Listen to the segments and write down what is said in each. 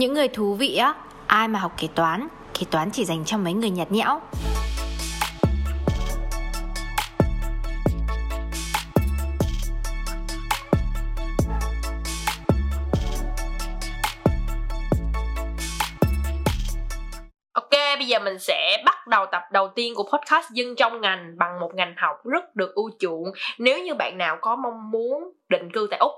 Những người thú vị á, ai mà học kế toán, kế toán chỉ dành cho mấy người nhạt nhẽo. Ok, bây giờ mình sẽ bắt đầu tập đầu tiên của podcast Dân trong ngành bằng một ngành học rất được ưu chuộng nếu như bạn nào có mong muốn định cư tại Úc.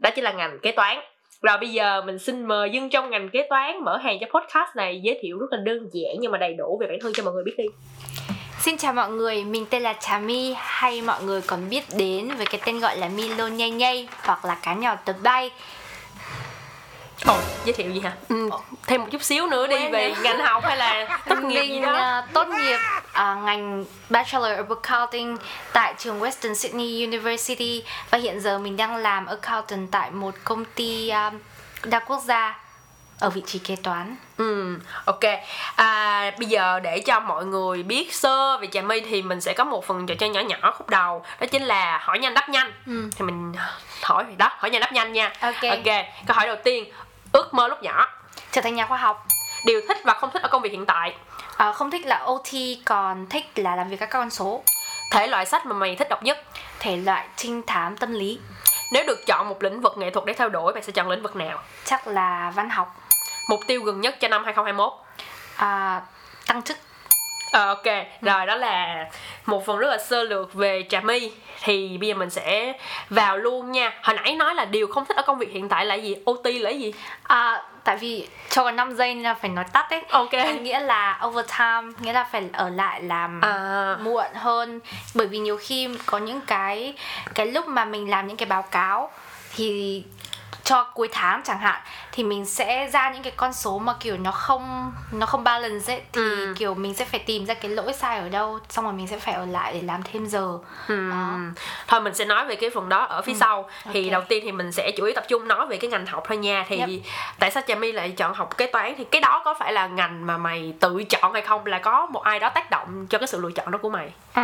Đó chính là ngành kế toán. Rồi bây giờ mình xin mời Dân trong ngành kế toán mở hàng cho podcast này giới thiệu rất là đơn giản nhưng mà đầy đủ về bản thân cho mọi người biết đi. Xin chào mọi người, mình tên là Trà My hay mọi người còn biết đến với cái tên gọi là Milo Nhây Nhây hoặc là cá nhỏ tập bay. Ồ, giới thiệu gì hả? Ừ, thêm một chút xíu nữa đi Quên về nữa. ngành học hay là tốt nghiệp gì đó. tốt nghiệp à, ngành Bachelor of Accounting tại trường Western Sydney University và hiện giờ mình đang làm accountant tại một công ty à, đa quốc gia ở vị trí kế toán. Ừ, ok. À, bây giờ để cho mọi người biết sơ về Trà My thì mình sẽ có một phần trò chơi nhỏ nhỏ khúc đầu đó chính là hỏi nhanh đáp nhanh. Ừ. Thì mình hỏi đó, hỏi nhanh đáp nhanh nha. Ok. Ok. Câu hỏi đầu tiên, ước mơ lúc nhỏ, Trở thành nhà khoa học. điều thích và không thích ở công việc hiện tại, À, không thích là OT còn thích là làm việc các con số. thể loại sách mà mày thích đọc nhất. Thể loại trinh thám tâm lý Nếu được chọn một lĩnh vực nghệ thuật để theo đuổi, bạn sẽ chọn lĩnh vực nào? chắc là văn học. Mục tiêu gần nhất cho năm 2021. À, tăng chức. Ờ, ok, rồi đó là một phần rất là sơ lược về Trà My. Thì bây giờ mình sẽ vào luôn nha. Hồi nãy nói là điều không thích ở công việc hiện tại là gì? OT là gì? À, tại vì cho còn 5 giây nên là phải nói tắt ấy. Ok. Nghĩa là overtime nghĩa là phải ở lại làm À, muộn hơn. Bởi vì nhiều khi có những cái cái lúc mà mình làm những cái báo cáo thì cho cuối tháng chẳng hạn thì mình sẽ ra những cái con số mà kiểu nó không nó không balance ấy thì Ừ. kiểu mình sẽ phải tìm ra cái lỗi sai ở đâu xong rồi mình sẽ phải ở lại để làm thêm giờ ừm. Thôi mình sẽ nói về cái phần đó ở phía sau Thì ok. đầu tiên thì mình sẽ chủ yếu tập trung nói về cái ngành học thôi nha Thì Yep. tại sao Trà My lại chọn học kế toán Thì cái đó có phải là ngành mà mày tự chọn hay không Là có một ai đó tác động cho cái sự lựa chọn đó của mày Ừ.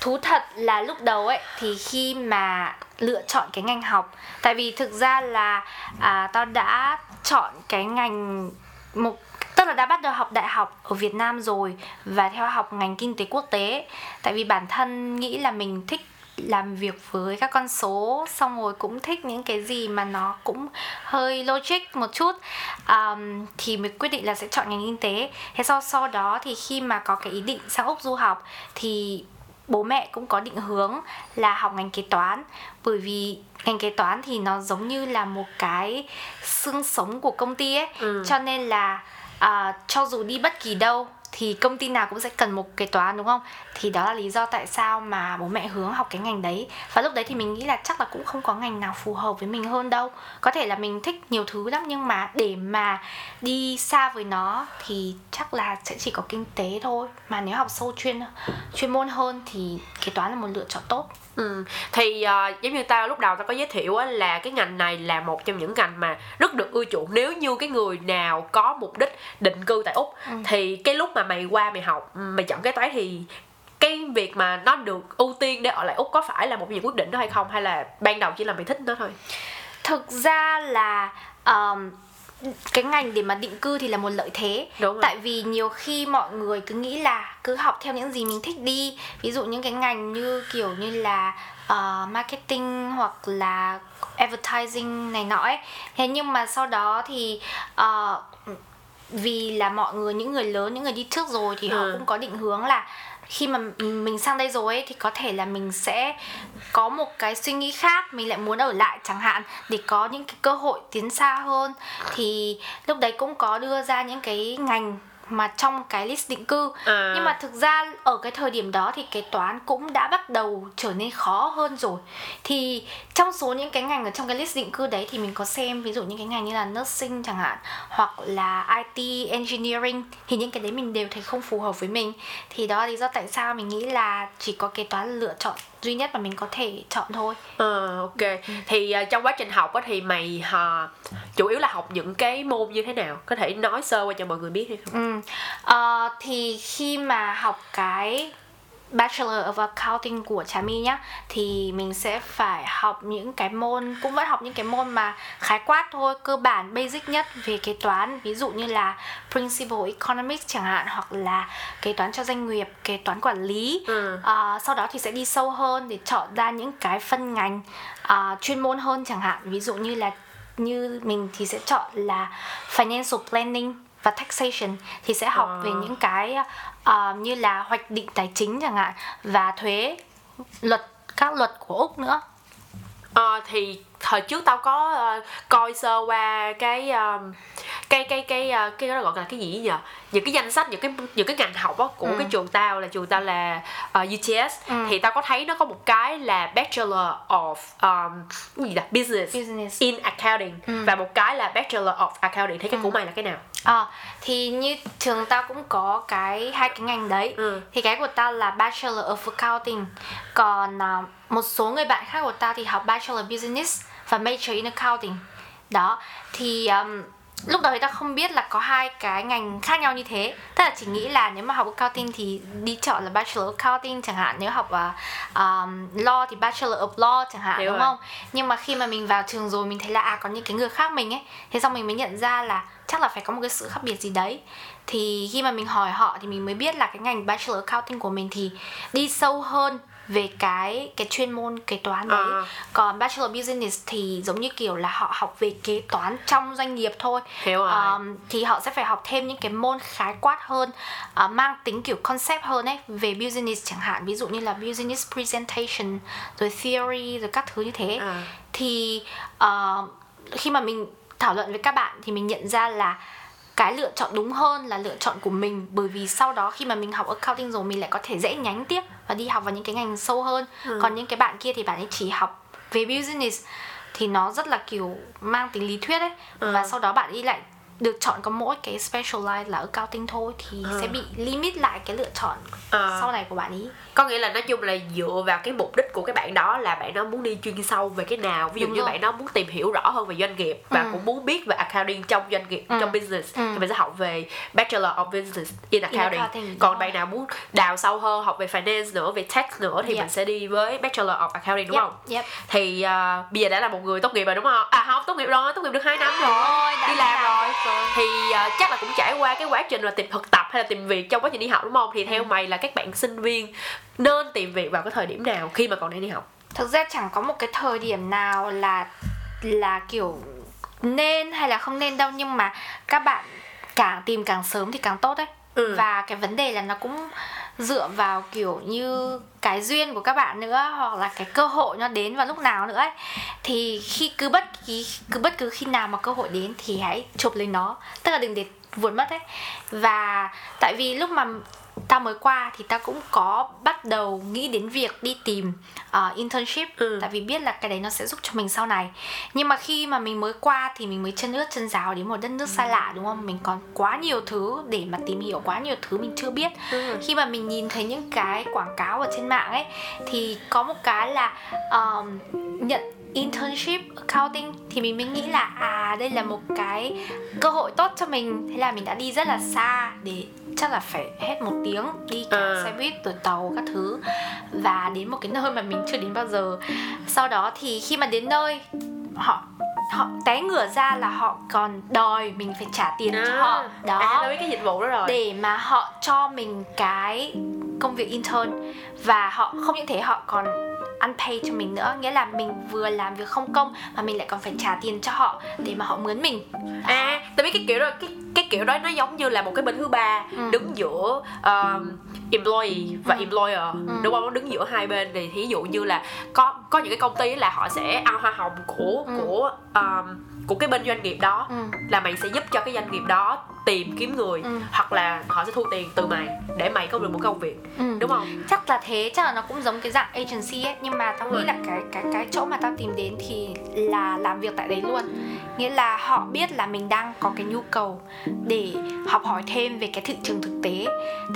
Thú thật là lúc đầu ấy thì khi mà lựa chọn cái ngành học. Tại vì thực ra là à, tao đã chọn cái ngành một tức là đã bắt đầu học đại học ở Việt Nam rồi và theo học ngành kinh tế quốc tế. Tại vì bản thân nghĩ là mình thích làm việc với các con số xong rồi cũng thích những cái gì mà nó cũng hơi logic một chút um, thì mình quyết định là sẽ chọn ngành kinh tế. Thế sau sau đó thì khi mà có cái ý định sang úc du học thì bố mẹ cũng có định hướng là học ngành kế toán bởi vì ngành kế toán thì nó giống như là một cái xương sống của công ty ấy Ừ. cho nên là à, cho dù đi bất kỳ đâu thì công ty nào cũng sẽ cần một kế toán đúng không? Thì đó là lý do tại sao mà bố mẹ hướng học cái ngành đấy. Và lúc đấy thì mình nghĩ là chắc là cũng không có ngành nào phù hợp với mình hơn đâu. Có thể là mình thích nhiều thứ lắm nhưng mà để mà đi xa với nó thì chắc là sẽ chỉ có kinh tế thôi. Mà nếu học sâu chuyên chuyên môn hơn thì kế toán là một lựa chọn tốt. Ừ. Thì ờ, giống như tao lúc đầu tao có giới thiệu á, là cái ngành này là một trong những ngành mà rất được ưa chuộng. Nếu như cái người nào có mục đích định cư tại úc Ừ. thì cái lúc mà mày qua mày học mày chọn kế toán thì cái việc mà nó được ưu tiên để ở lại úc có phải là một những quyết định đó hay không? Hay là ban đầu chỉ là mày thích nó thôi? Thực ra là um, cái ngành để mà định cư thì là một lợi thế. Đúng rồi. Tại vì nhiều khi mọi người cứ nghĩ là cứ học theo những gì mình thích đi. Ví dụ những cái ngành như kiểu như là ờ, marketing hoặc là advertising này nọ ấy. Thế nhưng mà sau đó thì ờ, vì là mọi người những người lớn những người đi trước rồi thì họ Ừ. cũng có định hướng là khi mà mình sang đây rồi ấy, thì có thể là mình sẽ có một cái suy nghĩ khác mình lại muốn ở lại chẳng hạn để có những cái cơ hội tiến xa hơn thì lúc đấy cũng có đưa ra những cái ngành mà trong cái list định cư. À, nhưng mà thực ra ở cái thời điểm đó thì kế toán cũng đã bắt đầu trở nên khó hơn rồi. Thì trong số những cái ngành ở trong cái list định cư đấy thì mình có xem ví dụ những cái ngành như là nursing chẳng hạn hoặc là IT engineering thì những cái đấy mình đều thấy không phù hợp với mình. Thì đó là lý do tại sao mình nghĩ là chỉ có kế toán lựa chọn duy nhất mà mình có thể chọn thôi. Ờ, ok. Thì ờ, trong quá trình học á thì mày ờ, chủ yếu là học những cái môn như thế nào? Có thể nói sơ qua cho mọi người biết hay không? Ừ. Ờ, thì khi mà học cái Bachelor of Accounting của Trà My nhá thì mình sẽ phải học những cái môn cũng vẫn học những cái môn mà khái quát thôi cơ bản basic nhất về kế toán. Ví dụ như là Principal Economics chẳng hạn hoặc là kế toán cho doanh nghiệp kế toán quản lý. Ừ. à, sau đó thì sẽ đi sâu hơn để chọn ra những cái phân ngành à, chuyên môn hơn chẳng hạn. Ví dụ như là như mình thì sẽ chọn là financial planning và taxation thì sẽ học Ờ. về những cái à, như là hoạch định tài chính chẳng hạn và thuế luật các luật của úc nữa Ờ, thì thời trước tao có ờ, coi sơ qua cái um, cái cái cái ờ, cái đó gọi là cái gì nhỉ những cái danh sách những cái những cái ngành học á của Ừ. cái trường tao là trường tao là ờ, UTS Ừ. thì tao có thấy nó có một cái là Bachelor of um, cái gì là business business in accounting Ừ. và một cái là Bachelor of accounting thì cái Ừ. của mày là cái nào à, thì như trường tao cũng có cái hai cái ngành đấy ừ. thì cái của tao là Bachelor of Accounting còn à, một số người bạn khác của tao thì học Bachelor Business và Major in Accounting. Đó thì um, lúc đầu thì tao không biết là có hai cái ngành khác nhau như thế. Tức là chỉ nghĩ là nếu mà học accounting thì đi chọn là bachelor of accounting chẳng hạn nếu học uh, um, law thì bachelor of law chẳng hạn Hiểu đúng rồi. không? Nhưng mà khi mà mình vào trường rồi mình thấy là à có những cái người khác mình ấy thế xong mình mới nhận ra là chắc là phải có một cái sự khác biệt gì đấy. Thì khi mà mình hỏi họ thì mình mới biết là cái ngành bachelor accounting của mình thì đi sâu hơn về cái cái chuyên môn kế toán đấy. Ờ. còn bachelor business thì giống như kiểu là họ học về kế toán trong doanh nghiệp thôi. Hiểu rồi. Um, thì họ sẽ phải học thêm những cái môn khái quát hơn uh, mang tính kiểu concept hơn ấy về business chẳng hạn. Ví dụ như là business presentation rồi theory rồi các thứ như thế. Ờ. thì uh, khi mà mình thảo luận với các bạn thì mình nhận ra là cái lựa chọn đúng hơn là lựa chọn của mình bởi vì sau đó khi mà mình học accounting rồi mình lại có thể dễ nhánh tiếp và đi học vào những cái ngành sâu hơn Ừ. còn những cái bạn kia thì bạn ấy chỉ học về business thì nó rất là kiểu mang tính lý thuyết ấy Ừ. và sau đó bạn ấy lại được chọn có mỗi cái specialize là accounting thôi thì Ừ. sẽ bị limit lại cái lựa chọn Ờ. sau này của bạn ấy có nghĩa là nói chung là dựa vào cái mục đích của cái bạn đó là bạn đó muốn đi chuyên sâu về cái nào ví dụ Đúng như rồi. bạn đó muốn tìm hiểu rõ hơn về doanh nghiệp và Ừ. cũng muốn biết về accounting trong doanh nghiệp Ừ. trong business Ừ. thì mình sẽ học về bachelor of business in accounting, accounting, còn bạn nào muốn đào sâu hơn học về finance nữa về tax nữa thì Yeah. mình sẽ đi với bachelor of accounting đúng yep, không yep. thì à, bây giờ đã là một người tốt nghiệp rồi đúng không à không tốt nghiệp rồi tốt nghiệp được 2 năm rồi đi làm rồi thì à, chắc là cũng trải qua cái quá trình là tìm thực tập hay là tìm việc trong quá trình đi học đúng không thì theo Ừ. mày là các bạn sinh viên nên tìm việc vào cái thời điểm nào khi mà còn đang đi học thực ra chẳng có một cái thời điểm nào là là kiểu nên hay là không nên đâu nhưng mà các bạn càng tìm càng sớm thì càng tốt đấy Ừ. và cái vấn đề là nó cũng dựa vào kiểu như cái duyên của các bạn nữa, hoặc là cái cơ hội nó đến vào lúc nào nữa ấy, thì khi cứ bất kỳ cứ bất cứ khi nào mà cơ hội đến thì hãy chụp lấy nó. Tức là đừng để vụt mất ấy. Và tại vì lúc mà tao mới qua thì tao cũng có bắt đầu nghĩ đến việc đi tìm uh, internship. Ừ. tại vì biết là cái đấy nó sẽ giúp cho mình sau này. Nhưng mà khi mà mình mới qua thì mình mới chân ướt chân ráo đến một đất nước xa lạ đúng không? Mình còn quá nhiều thứ để mà tìm hiểu quá nhiều thứ mình chưa biết. Ừ. khi mà mình nhìn thấy những cái quảng cáo ở trên mạng ấy thì có một cái là um, nhận internship accounting thì mình mới nghĩ là à đây là một cái cơ hội tốt cho mình. Thế là mình đã đi rất là xa để chắc là phải hết một tiếng đi cả À. xe buýt rồi tàu các thứ. Và đến một cái nơi mà mình chưa đến bao giờ. Sau đó thì khi mà đến nơi họ họ té ngửa ra là họ còn đòi mình phải trả tiền cho họ. Đó. à tao biết cái dịch vụ đó rồi. Để mà họ cho mình cái công việc intern và họ không những thế họ còn unpaid cho mình nữa. Nghĩa là mình vừa làm việc không công mà mình lại còn phải trả tiền cho họ để mà họ mướn mình. À tao biết cái kiểu đó cái cái kiểu đó nó giống như là một cái bên thứ ba Ừ. đứng giữa um, employee và Ừ. employer Ừ. đúng không nó đứng giữa hai bên thì thí dụ như là có có những cái công ty là họ sẽ ăn hoa hồng của Ừ. của um, của cái bên doanh nghiệp đó ừ. là mày sẽ giúp cho cái doanh nghiệp đó tìm kiếm người Ừ. hoặc là họ sẽ thu tiền từ mày để mày có được một công việc Ừ. đúng không? Chắc là thế chắc là nó cũng giống cái dạng agency ấy nhưng mà tao nghĩ Ừ. là cái cái cái chỗ mà tao tìm đến thì là làm việc tại đấy luôn. Nghĩa là họ biết là mình đang có cái nhu cầu để học hỏi thêm về cái thị trường thực tế.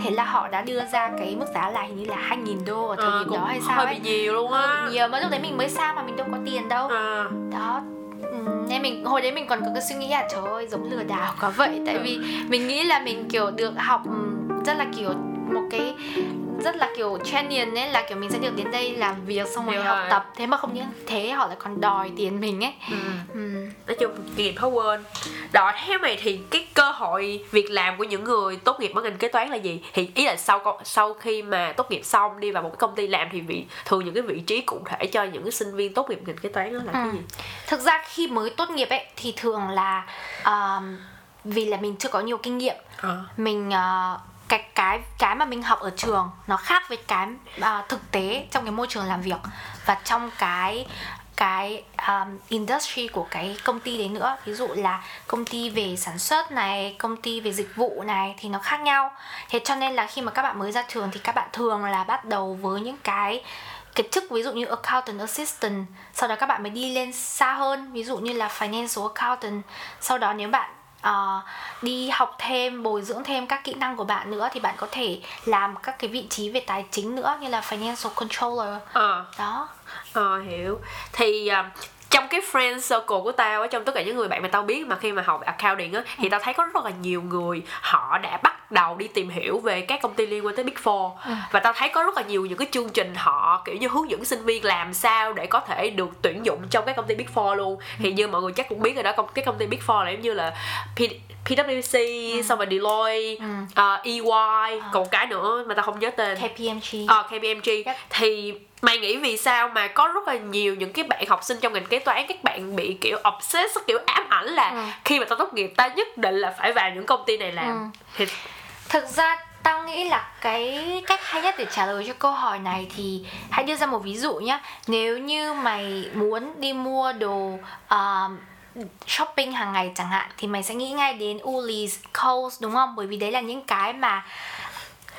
Thế là họ đã đưa ra cái mức giá là hình như là 2.000 đô ở thời Ờ, điểm đó hay sao hơi ấy. bị nhiều luôn á. Nhiều mà lúc đấy mình mới sang mà mình đâu có tiền đâu. À, đó nên mình hồi đấy mình còn có cái suy nghĩ là trời ơi giống lừa đảo quá vậy. Tại vì mình nghĩ là mình kiểu được học rất là kiểu một cái rất là kiểu training ấy là kiểu mình sẽ được đến đây làm việc xong rồi Hiểu học rồi. tập thế mà không những thế họ lại còn đòi tiền mình ấy ừ. ừ. nói chung nghiệp khó quên rồi theo mày thì cái cơ hội việc làm của những người tốt nghiệp marketing kế toán là gì thì ý là sau sau khi mà tốt nghiệp xong đi vào một cái công ty làm thì vị thường những cái vị trí cụ thể cho những cái sinh viên tốt nghiệp ngành kế toán đó là cái Ừ. gì thực ra khi mới tốt nghiệp ấy thì thường là um, vì là mình chưa có nhiều kinh nghiệm Ờ. mình uh, cái cái cái mà mình học ở trường nó khác với cái uh, thực tế trong cái môi trường làm việc. Và trong cái cái um, industry của cái công ty đấy nữa ví dụ là công ty về sản xuất này công ty về dịch vụ này thì nó khác nhau. Thế cho nên là khi mà các bạn mới ra trường thì các bạn thường là bắt đầu với những cái cái chức ví dụ như accountant assistant sau đó các bạn mới đi lên xa hơn. Ví dụ như là financial accountant. Sau đó nếu bạn ờ, đi học thêm bồi dưỡng thêm các kỹ năng của bạn nữa thì bạn có thể làm các cái vị trí về tài chính nữa như là financial controller. Ờ. đó. Ờ hiểu. Thì à, trong cái friend circle của tao á trong tất cả những người bạn mà tao biết mà khi mà học accounting á thì tao thấy có rất là nhiều người họ đã bắt đầu đi tìm hiểu về các công ty liên quan tới Big Four. Ừ. và tao thấy có rất là nhiều những cái chương trình họ kiểu như hướng dẫn sinh viên làm sao để có thể được tuyển dụng trong các công ty Big Four luôn. Thì như mọi người chắc cũng biết rồi đó công cái công ty Big Four là giống như là P, PwC xong rồi Deloitte Ừ. uh, EY còn cái nữa mà tao không nhớ tên. KPMG Ờ, KPMG Yep. thì mày nghĩ vì sao mà có rất là nhiều những cái bạn học sinh trong ngành kế toán các bạn bị kiểu obsessed kiểu ám ảnh là Ừ. khi mà tao tốt nghiệp tao nhất định là phải vào những công ty này làm Ừ. thì thực ra tao nghĩ là cái cách hay nhất để trả lời cho câu hỏi này thì hãy đưa ra một ví dụ nhé nếu như mày muốn đi mua đồ um, shopping hàng ngày chẳng hạn thì mày sẽ nghĩ ngay đến Woolies, Coles đúng không bởi vì đấy là những cái mà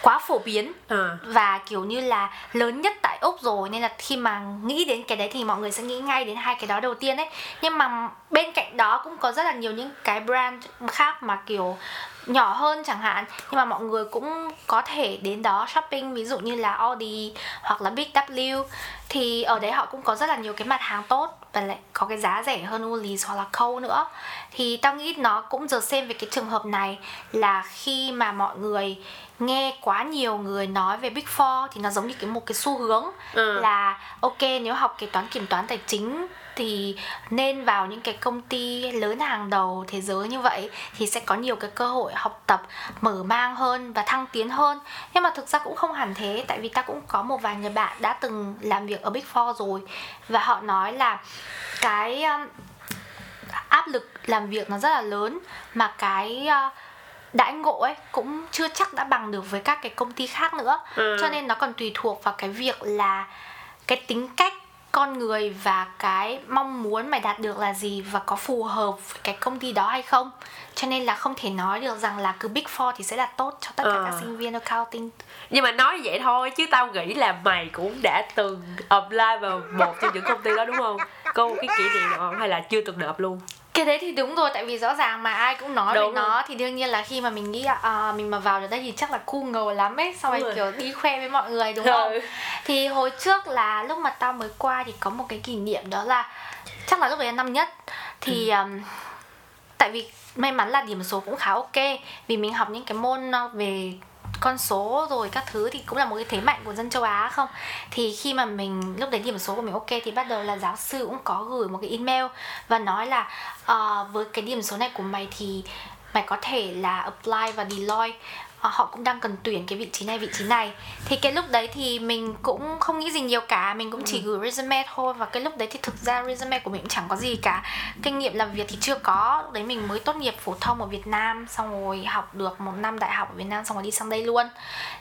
quá phổ biến ờ và kiểu như là lớn nhất tại Úc rồi nên là khi mà nghĩ đến cái đấy thì mọi người sẽ nghĩ ngay đến hai cái đó đầu tiên ấy. Nhưng mà bên cạnh đó cũng có rất là nhiều những cái brand khác mà kiểu nhỏ hơn chẳng hạn nhưng mà mọi người cũng có thể đến đó shopping ví dụ như là Audi hoặc là Big W. Thì ở đấy họ cũng có rất là nhiều cái mặt hàng tốt và lại có cái giá rẻ hơn Woolies hoặc là Coles nữa. Thì tao nghĩ nó cũng giờ xem về cái trường hợp này là khi mà mọi người nghe quá nhiều người nói về Big Four thì nó giống như cái một cái xu hướng Ừ. là ok nếu học kế toán kiểm toán tài chính thì nên vào những cái công ty lớn hàng đầu thế giới như vậy thì sẽ có nhiều cái cơ hội học tập mở mang hơn và thăng tiến hơn nhưng mà thực ra cũng không hẳn thế tại vì ta cũng có một vài người bạn đã từng làm việc ở Big Four rồi và họ nói là cái um, áp lực làm việc nó rất là lớn mà cái uh, đãi ngộ ấy cũng chưa chắc đã bằng được với các cái công ty khác nữa. Ừ. cho nên nó còn tùy thuộc vào cái việc là cái tính cách con người và cái mong muốn mày đạt được là gì và có phù hợp với cái công ty đó hay không. Cho nên là không thể nói được rằng là cứ big four thì sẽ là tốt cho tất cả Ờ. các sinh viên accounting. Nhưng mà nói vậy thôi chứ tao nghĩ là mày cũng đã từng apply vào một trong những công ty đó đúng không? Có một cái kỷ niệm nào không? Hay là chưa từng nộp luôn cái đấy thì đúng rồi tại vì rõ ràng mà ai cũng nói Đúng về nó thì đương nhiên là khi mà mình nghĩ à, mình mà vào được đây thì chắc là cool ngầu lắm ấy xong rồi rồi. kiểu đi khoe với mọi người đúng không Ừ. thì hồi trước là lúc mà tao mới qua thì có một cái kỷ niệm đó là chắc là lúc đấy là năm nhất thì Ừ. um, tại vì may mắn là điểm số cũng khá ok vì mình học những cái môn uh, về con số rồi các thứ thì cũng là một cái thế mạnh của dân châu Á không? Thì khi mà mình lúc đấy điểm số của mình ok thì bắt đầu là giáo sư cũng có gửi một cái email và nói là uh, với cái điểm số này của mày thì mày có thể là apply và Deloitte họ cũng đang cần tuyển cái vị trí này vị trí này. Thì cái lúc đấy thì mình cũng không nghĩ gì nhiều cả. Mình cũng chỉ gửi resume thôi. Và cái lúc đấy thì thực ra resume của mình cũng chẳng có gì cả. Kinh nghiệm làm việc thì chưa có. Lúc đấy mình mới tốt nghiệp phổ thông ở Việt Nam xong rồi học được một năm đại học ở Việt Nam xong rồi đi sang đây luôn.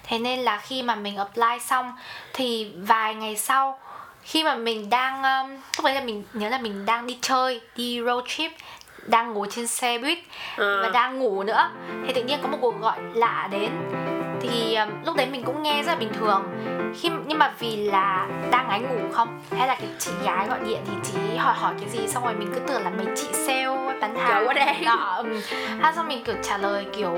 Thế nên là khi mà mình apply xong thì vài ngày sau khi mà mình đang um, lúc đấy là mình nhớ là mình đang đi chơi đi road trip đang ngồi trên xe buýt Ừ. và đang ngủ nữa. Thì tự nhiên có một cuộc gọi lạ đến. Thì um, lúc đấy mình cũng nghe rất là bình thường. Khi nhưng mà vì là đang ngáy ngủ không? Hay là cái chị gái gọi điện thì chỉ hỏi hỏi cái gì xong rồi mình cứ tưởng là mấy chị sale bán hàng quá đáng. đó ha, xong mình kiểu trả lời kiểu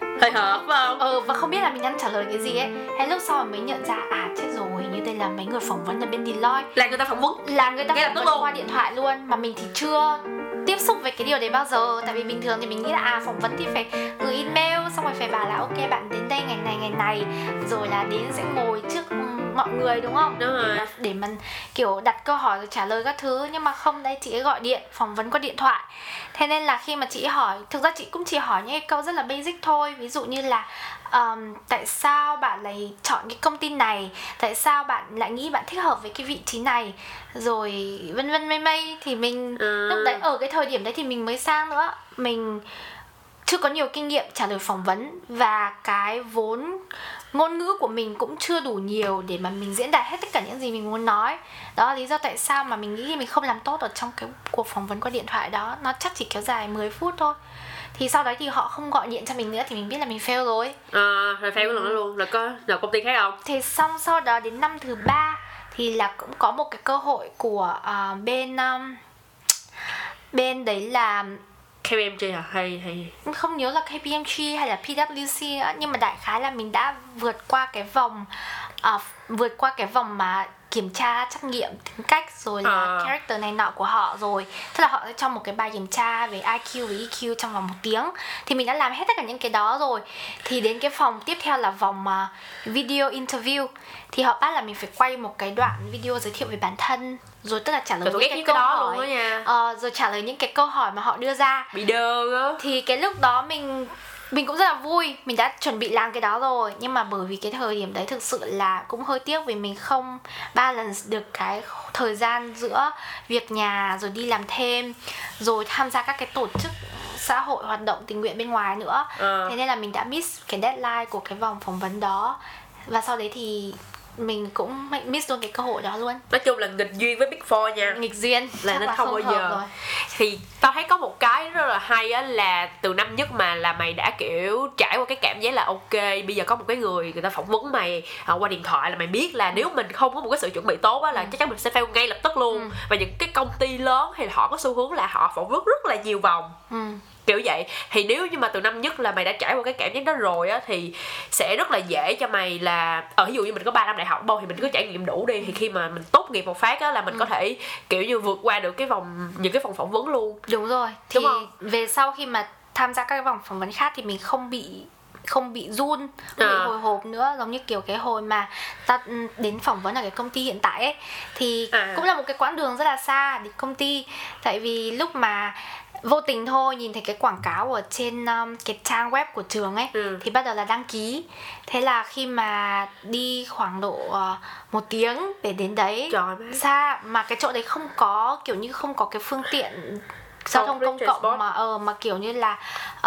hơi phải không? Ờ và không biết là mình đang trả lời cái gì ấy. Hay lúc sau mới nhận ra à chết rồi hình như đây là mấy người phỏng vấn ở bên Deloitte. Là người ta phỏng vấn. Là người ta lập phỏng vấn luôn. qua điện thoại luôn mà mình thì chưa tiếp xúc với cái điều đấy bao giờ? Tại vì bình thường thì mình nghĩ là à phỏng vấn thì phải gửi email, xong rồi phải bảo là, ok, bạn đến đây ngày này ngày này. Rồi là đến sẽ ngồi trước ừ, mọi người đúng không? Đúng rồi. Để mình kiểu đặt câu hỏi rồi trả lời các thứ nhưng mà không đây chị ấy gọi điện phỏng vấn qua điện thoại. Thế nên là khi mà chị hỏi thực ra chị cũng chỉ hỏi những cái câu rất là basic thôi. Ví dụ như là um, tại sao bạn lại chọn cái công ty này? Tại sao bạn lại nghĩ bạn thích hợp với cái vị trí này? Rồi vân vân mây mây thì mình ừ. lúc đấy ở cái thời điểm đấy thì mình mới sang nữa. Mình chưa có nhiều kinh nghiệm trả lời phỏng vấn và cái vốn ngôn ngữ của mình cũng chưa đủ nhiều để mà mình diễn đạt hết tất cả những gì mình muốn nói. Đó là lý do tại sao mà mình nghĩ mình không làm tốt ở trong cái cuộc phỏng vấn qua điện thoại đó. Nó chắc chỉ kéo dài 10 phút thôi. Thì sau đấy thì họ không gọi điện cho mình nữa thì mình biết là mình fail rồi. À rồi fail ừ. luôn. Rồi có là công ty khác không? Thì xong sau đó đến năm thứ ba thì là cũng có một cái cơ hội của uh, bên um, bên đấy là KPMG à hay hay không nhớ là KPMG hay là PwC nhưng mà đại khái là mình đã vượt qua cái vòng uh, vượt qua cái vòng mà kiểm tra trắc nghiệm tính cách rồi là à. character này nọ của họ rồi. Tức là họ sẽ cho một cái bài kiểm tra về IQ và EQ trong vòng một tiếng. Thì mình đã làm hết tất cả những cái đó rồi. Thì đến cái phòng tiếp theo là vòng uh, video interview. Thì họ bắt là mình phải quay một cái đoạn video giới thiệu về bản thân. Rồi tức là trả lời những cái câu hỏi. luôn nha. Uh, rồi trả lời những cái câu hỏi mà họ đưa ra. Bị đơ đó thì cái lúc đó mình mình cũng rất là vui mình đã chuẩn bị làm cái đó rồi. Nhưng mà bởi vì cái thời điểm đấy thực sự là cũng hơi tiếc vì mình không balance được cái thời gian giữa việc nhà rồi đi làm thêm rồi tham gia các cái tổ chức xã hội hoạt động tình nguyện bên ngoài nữa. À. thế nên là mình đã miss cái deadline của cái vòng phỏng vấn đó. Và sau đấy thì mình cũng miss luôn cái cơ hội đó luôn. Nói chung là nghịch duyên với big four nha. Nghịch duyên. Là nó không, bao giờ. rồi. thì tao thấy có một cái rất là hay á là từ năm nhất mà là mày đã kiểu trải qua cái cảm giác là ok bây giờ có một cái người người ta phỏng vấn mày uh, qua điện thoại là mày biết là nếu mình không có một cái sự chuẩn bị tốt á là ừ. chắc chắn mình sẽ fail ngay lập tức luôn. Ừ. và những cái công ty lớn thì họ có xu hướng là họ phỏng vấn rất là nhiều vòng. Ừ kiểu vậy thì nếu như mà từ năm nhất là mày đã trải qua cái cảm giác đó rồi á thì sẽ rất là dễ cho mày là ở ờ, ví dụ như mình có 3 năm đại học đâu thì mình cứ trải nghiệm đủ đi thì khi mà mình tốt nghiệp một phát á là mình ừ. có thể kiểu như vượt qua được cái vòng những cái vòng phỏng vấn luôn đúng rồi thì đúng không? về sau khi mà tham gia các cái vòng phỏng vấn khác thì mình không bị không bị run không à. bị hồi hộp nữa giống như kiểu cái hồi mà ta ừ, đến phỏng vấn ở cái công ty hiện tại ấy thì à. cũng là một cái quãng đường rất là xa đến công ty tại vì lúc mà vô tình thôi nhìn thấy cái quảng cáo ở trên um, cái trang web của trường ấy ừ. thì bắt đầu là đăng ký. Thế là khi mà đi khoảng độ uh, một tiếng để đến đấy Trời xa mà cái chỗ đấy không có kiểu như không có cái phương tiện giao thông công cộng mà ờ mà kiểu như là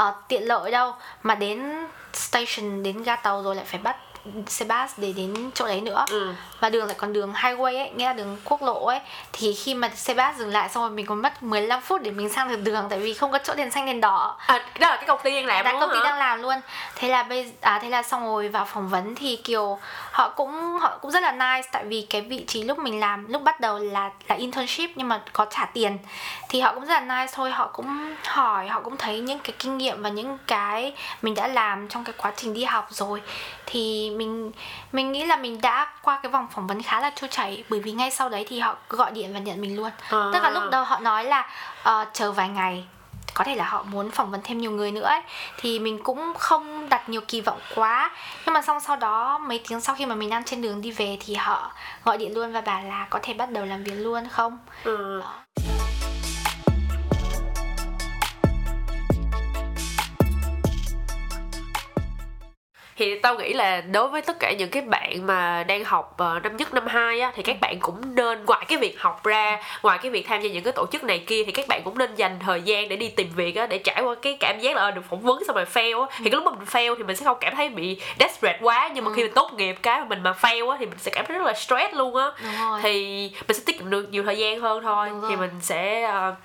uh, tiện lợi đâu. Mà đến station đến ga tàu rồi lại phải bắt xe bus để đến chỗ đấy nữa. Ừ. và đường lại còn đường highway ấy nghĩa là đường quốc lộ ấy. Thì khi mà xe bus dừng lại xong rồi mình còn mất 15 phút để mình sang được đường tại vì không có chỗ đèn xanh đèn đỏ. À đó là cái công ty đang làm luôn công ty hả? đang làm luôn. Thế là bây à thế là xong rồi vào phỏng vấn thì kiểu họ cũng họ cũng rất là nice tại vì cái vị trí lúc mình làm lúc bắt đầu là là internship nhưng mà có trả tiền. Thì họ cũng rất là nice thôi họ cũng hỏi họ cũng thấy những cái kinh nghiệm và những cái mình đã làm trong cái quá trình đi học rồi. Thì mình mình nghĩ là mình đã qua cái vòng phỏng vấn khá là trôi chảy bởi vì ngay sau đấy thì họ gọi điện và nhận mình luôn à. tức là lúc đầu họ nói là uh, chờ vài ngày có thể là họ muốn phỏng vấn thêm nhiều người nữa ấy. thì mình cũng không đặt nhiều kỳ vọng quá nhưng mà xong sau đó mấy tiếng sau khi mà mình đang trên đường đi về thì họ gọi điện luôn và bảo là có thể bắt đầu làm việc luôn không ừ. đó. Thì tao nghĩ là đối với tất cả những cái bạn mà đang học uh, năm nhất năm hai á thì các bạn cũng nên ngoài cái việc học ra ngoài cái việc tham gia những cái tổ chức này kia thì các bạn cũng nên dành thời gian để đi tìm việc á để trải qua cái cảm giác là ờ, được phỏng vấn xong rồi fail á. Thì cái lúc mà mình fail thì mình sẽ không cảm thấy bị desperate quá nhưng mà khi mình tốt nghiệp cái mà mình mà fail á thì mình sẽ cảm thấy rất là stress luôn á. Thì mình sẽ tiết kiệm được nhiều thời gian hơn thôi. Thì mình sẽ uh,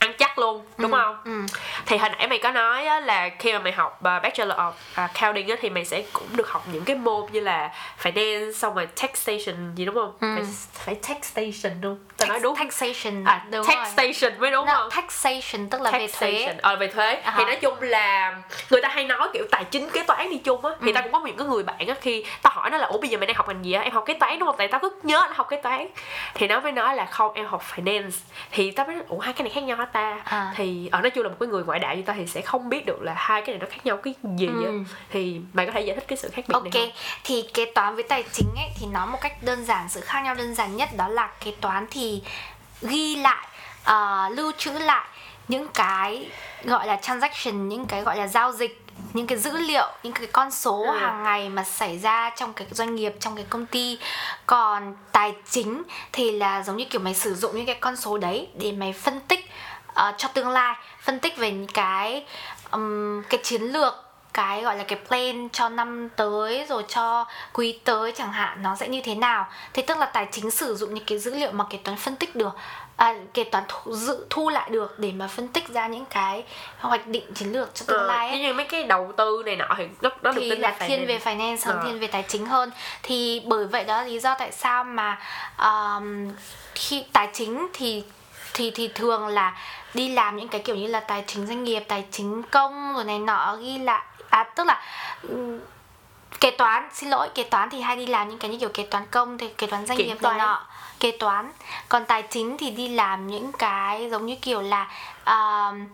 ăn chắc luôn đúng ừ. không ừ. thì hồi nãy mày có nói á, là khi mà mày học uh, bachelor of uh, accounting á, thì mày sẽ cũng được học những cái môn như là finance xong rồi taxation gì đúng không ừ. phải, phải taxation đúng tao nói đúng taxation à đúng taxation mới đúng no, không taxation tức là taxation. về thuế ờ về thuế uh-huh. thì nói chung là người ta hay nói kiểu tài chính kế toán đi chung á thì ừ. tao cũng có những cái người bạn á khi tao hỏi nó là ủa bây giờ mày đang học ngành gì á em học kế toán đúng không tại tao cứ nhớ là học kế toán thì nó mới nói là không em học finance thì tao mới ủa hai cái này khác nhau hả data À. thì ở nói chung là một cái người ngoại đạo như ta thì sẽ không biết được là hai cái này nó khác nhau cái gì Ừ. thì mày có thể giải thích cái sự khác biệt này Ok, thì kế toán với tài chính ấy thì nó một cách đơn giản sự khác nhau đơn giản nhất đó là kế toán thì ghi lại ờ, lưu trữ lại những cái gọi là transaction những cái gọi là giao dịch những cái dữ liệu những cái con số Ừ. hàng ngày mà xảy ra trong cái doanh nghiệp trong cái công ty còn tài chính thì là giống như kiểu mày sử dụng những cái con số đấy để mày phân tích ờ, cho tương lai phân tích về những cái ừm, cái chiến lược cái gọi là cái plan cho năm tới rồi cho quý tới chẳng hạn nó sẽ như thế nào. Thì tức là tài chính sử dụng những cái dữ liệu mà kế toán phân tích được à, kế toán thu, dự thu lại được để mà phân tích ra những cái hoạch định chiến lược cho tương Ờ, lai ấy. như mấy cái đầu tư này nọ thì nó nó được thì tính là là thiên về finance hơn Ờ. thiên về tài chính hơn. Thì bởi vậy đó lý do tại sao mà um, khi tài chính thì thì thì thường là đi làm những cái kiểu như là tài chính doanh nghiệp tài chính công rồi này nọ ghi lại à tức là ừm, kế toán xin lỗi kế toán thì hay đi làm những cái như kiểu kế toán công thì kế toán doanh Kiểm nghiệp này toán. nọ kế toán còn tài chính thì đi làm những cái giống như kiểu là um,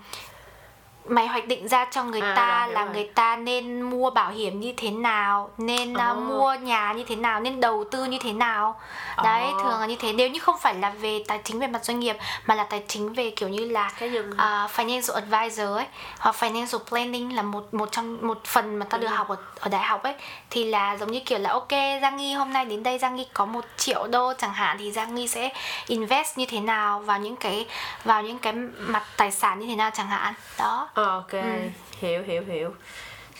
mày hoạch định ra cho người À, ta là rồi. người ta nên mua bảo hiểm như thế nào nên Ồ. uh, mua nhà như thế nào nên đầu tư như thế nào đấy Ồ. thường là như thế nếu như không phải là về tài chính về mặt doanh nghiệp mà là tài chính về kiểu như là uh, financial advisor ấy hoặc financial planning là một một trong một phần mà ta được Ừ. học ở, ở đại học ấy thì là giống như kiểu là ok Giang Nghi hôm nay đến đây Giang Nghi có một triệu đô chẳng hạn thì Giang Nghi sẽ invest như thế nào vào những cái vào những cái mặt tài sản như thế nào chẳng hạn đó ok Ừ. hiểu hiểu hiểu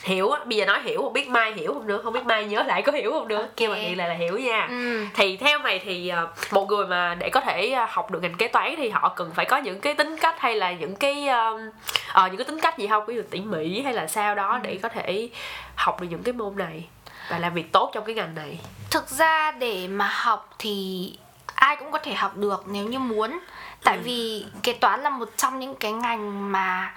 hiểu á bây giờ nói hiểu không biết mai hiểu không được không biết mai nhớ lại có hiểu không được Ok. kêu bằng hiện lại là hiểu nha ừ. thì theo mày thì ờ, một người mà để có thể ờ, học được ngành kế toán thì họ cần phải có những cái tính cách hay là những cái ờ, ờ, những cái tính cách gì không ví dụ tỉ mỉ hay là sao đó để có thể học được những cái môn này và làm việc tốt trong cái ngành này thực ra để mà học thì ai cũng có thể học được nếu như muốn tại Ừ. vì kế toán là một trong những cái ngành mà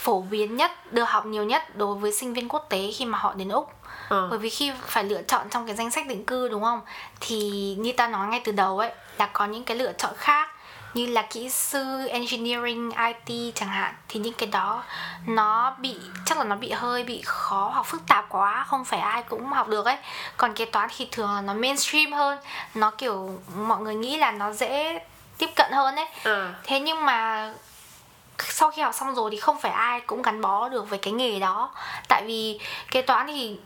phổ biến nhất được học nhiều nhất đối với sinh viên quốc tế khi mà họ đến úc. Ờ. bởi vì khi phải lựa chọn trong cái danh sách định cư đúng không? Thì như ta nói ngay từ đầu ấy là có những cái lựa chọn khác như là kỹ sư engineering IT chẳng hạn. Thì những cái đó nó bị chắc là nó bị hơi bị khó hoặc phức tạp quá không phải ai cũng học được ấy. Còn kế toán thì thường là nó mainstream hơn nó kiểu mọi người nghĩ là nó dễ tiếp cận hơn ấy. Ờ. thế nhưng mà sau khi học xong rồi thì không phải ai cũng gắn bó được với cái nghề đó. Tại vì kế toán thì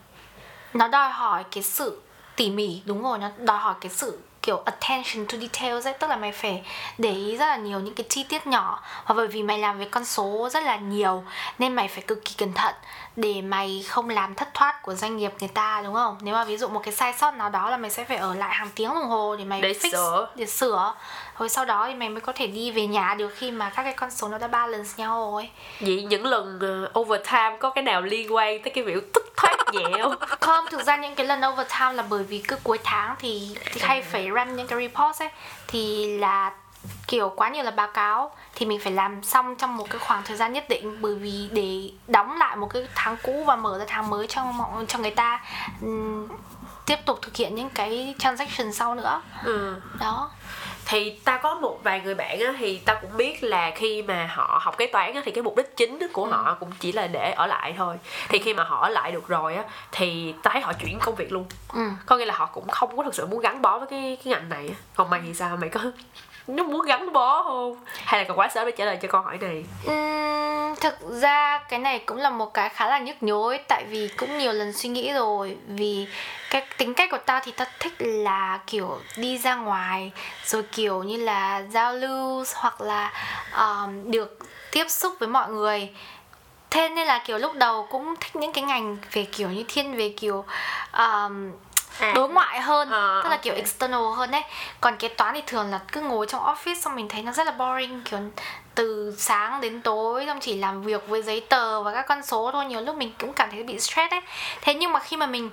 nó đòi hỏi cái sự tỉ mỉ, đúng rồi, nó đòi hỏi cái sự kiểu attention to details ấy, tức là mày phải để ý rất là nhiều những cái chi tiết nhỏ. Và bởi vì mày làm với con số rất là nhiều, nên mày phải cực kỳ cẩn thận để mày không làm thất thoát của doanh nghiệp người ta đúng không? Nếu mà ví dụ một cái sai sót nào đó là mày sẽ phải ở lại hàng tiếng đồng hồ để mày Để fix sửa. để sửa. Rồi sau đó thì mày mới có thể đi về nhà được khi mà các cái con số nó đã balance nhau rồi. Vậy những lần ờ, overtime có cái nào liên quan tới cái việc tức thoát nhẹ không? Không thực ra những cái lần overtime là bởi vì cứ cuối tháng thì, thì hay phải run những cái report ấy. Thì là kiểu quá nhiều là báo cáo thì mình phải làm xong trong một cái khoảng thời gian nhất định. Bởi vì để đóng lại một cái tháng cũ và mở ra tháng mới cho mọi cho người ta ừm, tiếp tục thực hiện những cái transaction sau nữa. Ừ. đó. Thì ta có một vài người bạn á, thì ta cũng biết là khi mà họ học kế toán á, thì cái mục đích chính của họ cũng chỉ là để ở lại thôi. Thì khi mà họ ở lại được rồi á thì ta thấy họ chuyển công việc luôn. Ừ. có nghĩa là họ cũng không có thực sự muốn gắn bó với cái cái ngành này còn mày thì sao? Mày có nó muốn gắn bó không? Hay là còn quá sớm để trả lời cho câu hỏi này? Uhm, thực ra cái này cũng là một cái khá là nhức nhối tại vì cũng nhiều lần suy nghĩ rồi. Vì cái tính cách của tao thì tao thích là kiểu đi ra ngoài rồi kiểu như là giao lưu hoặc là um, được tiếp xúc với mọi người. Thế nên là kiểu lúc đầu cũng thích những cái ngành về kiểu như thiên về kiểu um, À. đối ngoại hơn Ờ, tức là ok. kiểu external hơn ấy còn kế toán thì thường là cứ ngồi trong office xong mình thấy nó rất là boring kiểu từ sáng đến tối xong chỉ làm việc với giấy tờ và các con số thôi nhiều lúc mình cũng cảm thấy bị stress ấy thế nhưng mà khi mà mình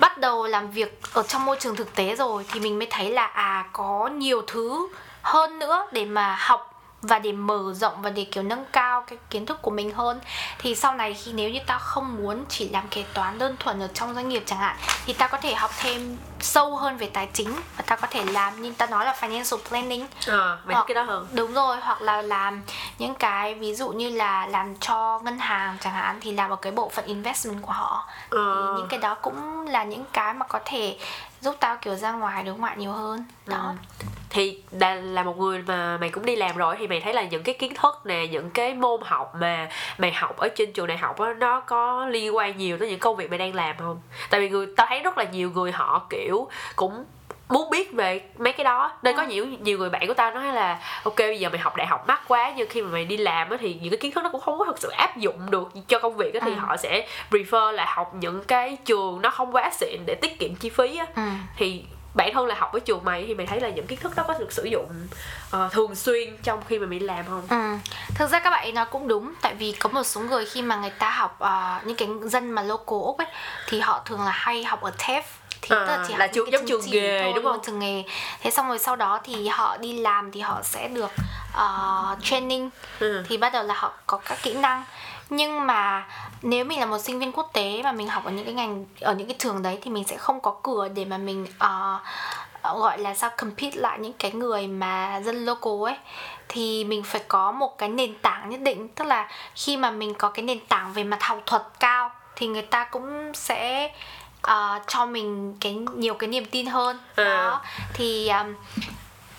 bắt đầu làm việc ở trong môi trường thực tế rồi thì mình mới thấy là à có nhiều thứ hơn nữa để mà học và để mở rộng và để kiểu nâng cao cái kiến thức của mình hơn. Thì sau này khi nếu như tao không muốn chỉ làm kế toán đơn thuần ở trong doanh nghiệp chẳng hạn thì tao có thể học thêm sâu hơn về tài chính và tao có thể làm như tao nói là financial planning. À, mày Hoặc- cái đó hơn. đúng rồi hoặc là làm những cái ví dụ như là làm cho ngân hàng chẳng hạn thì làm ở cái bộ phận investment của họ. Thì Ờ. những cái đó cũng là những cái mà có thể giúp tao kiểu ra ngoài đối ngoại nhiều hơn. Đó. Ừ. thì đã là một người mà mày cũng đi làm rồi thì mày thấy là những cái kiến thức nè những cái môn học mà mày học ở trên trường đại học á nó có liên quan nhiều tới những công việc mày đang làm không? Tại vì người tao thấy rất là nhiều người họ kiểu cũng muốn biết về mấy cái đó nên có Ừ. nhiều nhiều người bạn của tao nói là ok bây giờ mày học đại học mắc quá nhưng khi mà mày đi làm á thì những cái kiến thức nó cũng không có thực sự áp dụng được cho công việc á thì Ừ. họ sẽ prefer là học những cái trường nó không quá xịn để tiết kiệm chi phí á ừ. thì bản thân là học ở trường mày thì mày thấy là những kiến thức đó có được sử dụng ờ, thường xuyên trong khi mà mày làm không Ừ. Thực ra các bạn nói cũng đúng Tại vì có một số người khi mà người ta học ờ, Những cái dân mà local Úc ấy Thì họ thường là hay học ở TEF thì À, là chỉ là trường- giống trường nghề, thôi, đúng không? trường nghề. Thế xong rồi sau đó thì họ đi làm thì họ sẽ được ờ, training. Ừ. thì bắt đầu là họ có các kỹ năng. Nhưng mà nếu mình là một sinh viên quốc tế mà mình học ở những cái ngành ở những cái trường đấy thì mình sẽ không có cửa để mà mình ờ, ờ, gọi là sao compete lại những cái người mà dân local ấy. Thì mình phải có một cái nền tảng nhất định. Tức là khi mà mình có cái nền tảng về mặt học thuật cao thì người ta cũng sẽ ờ, cho mình cái nhiều cái niềm tin hơn. Ừ. đó. Thì um,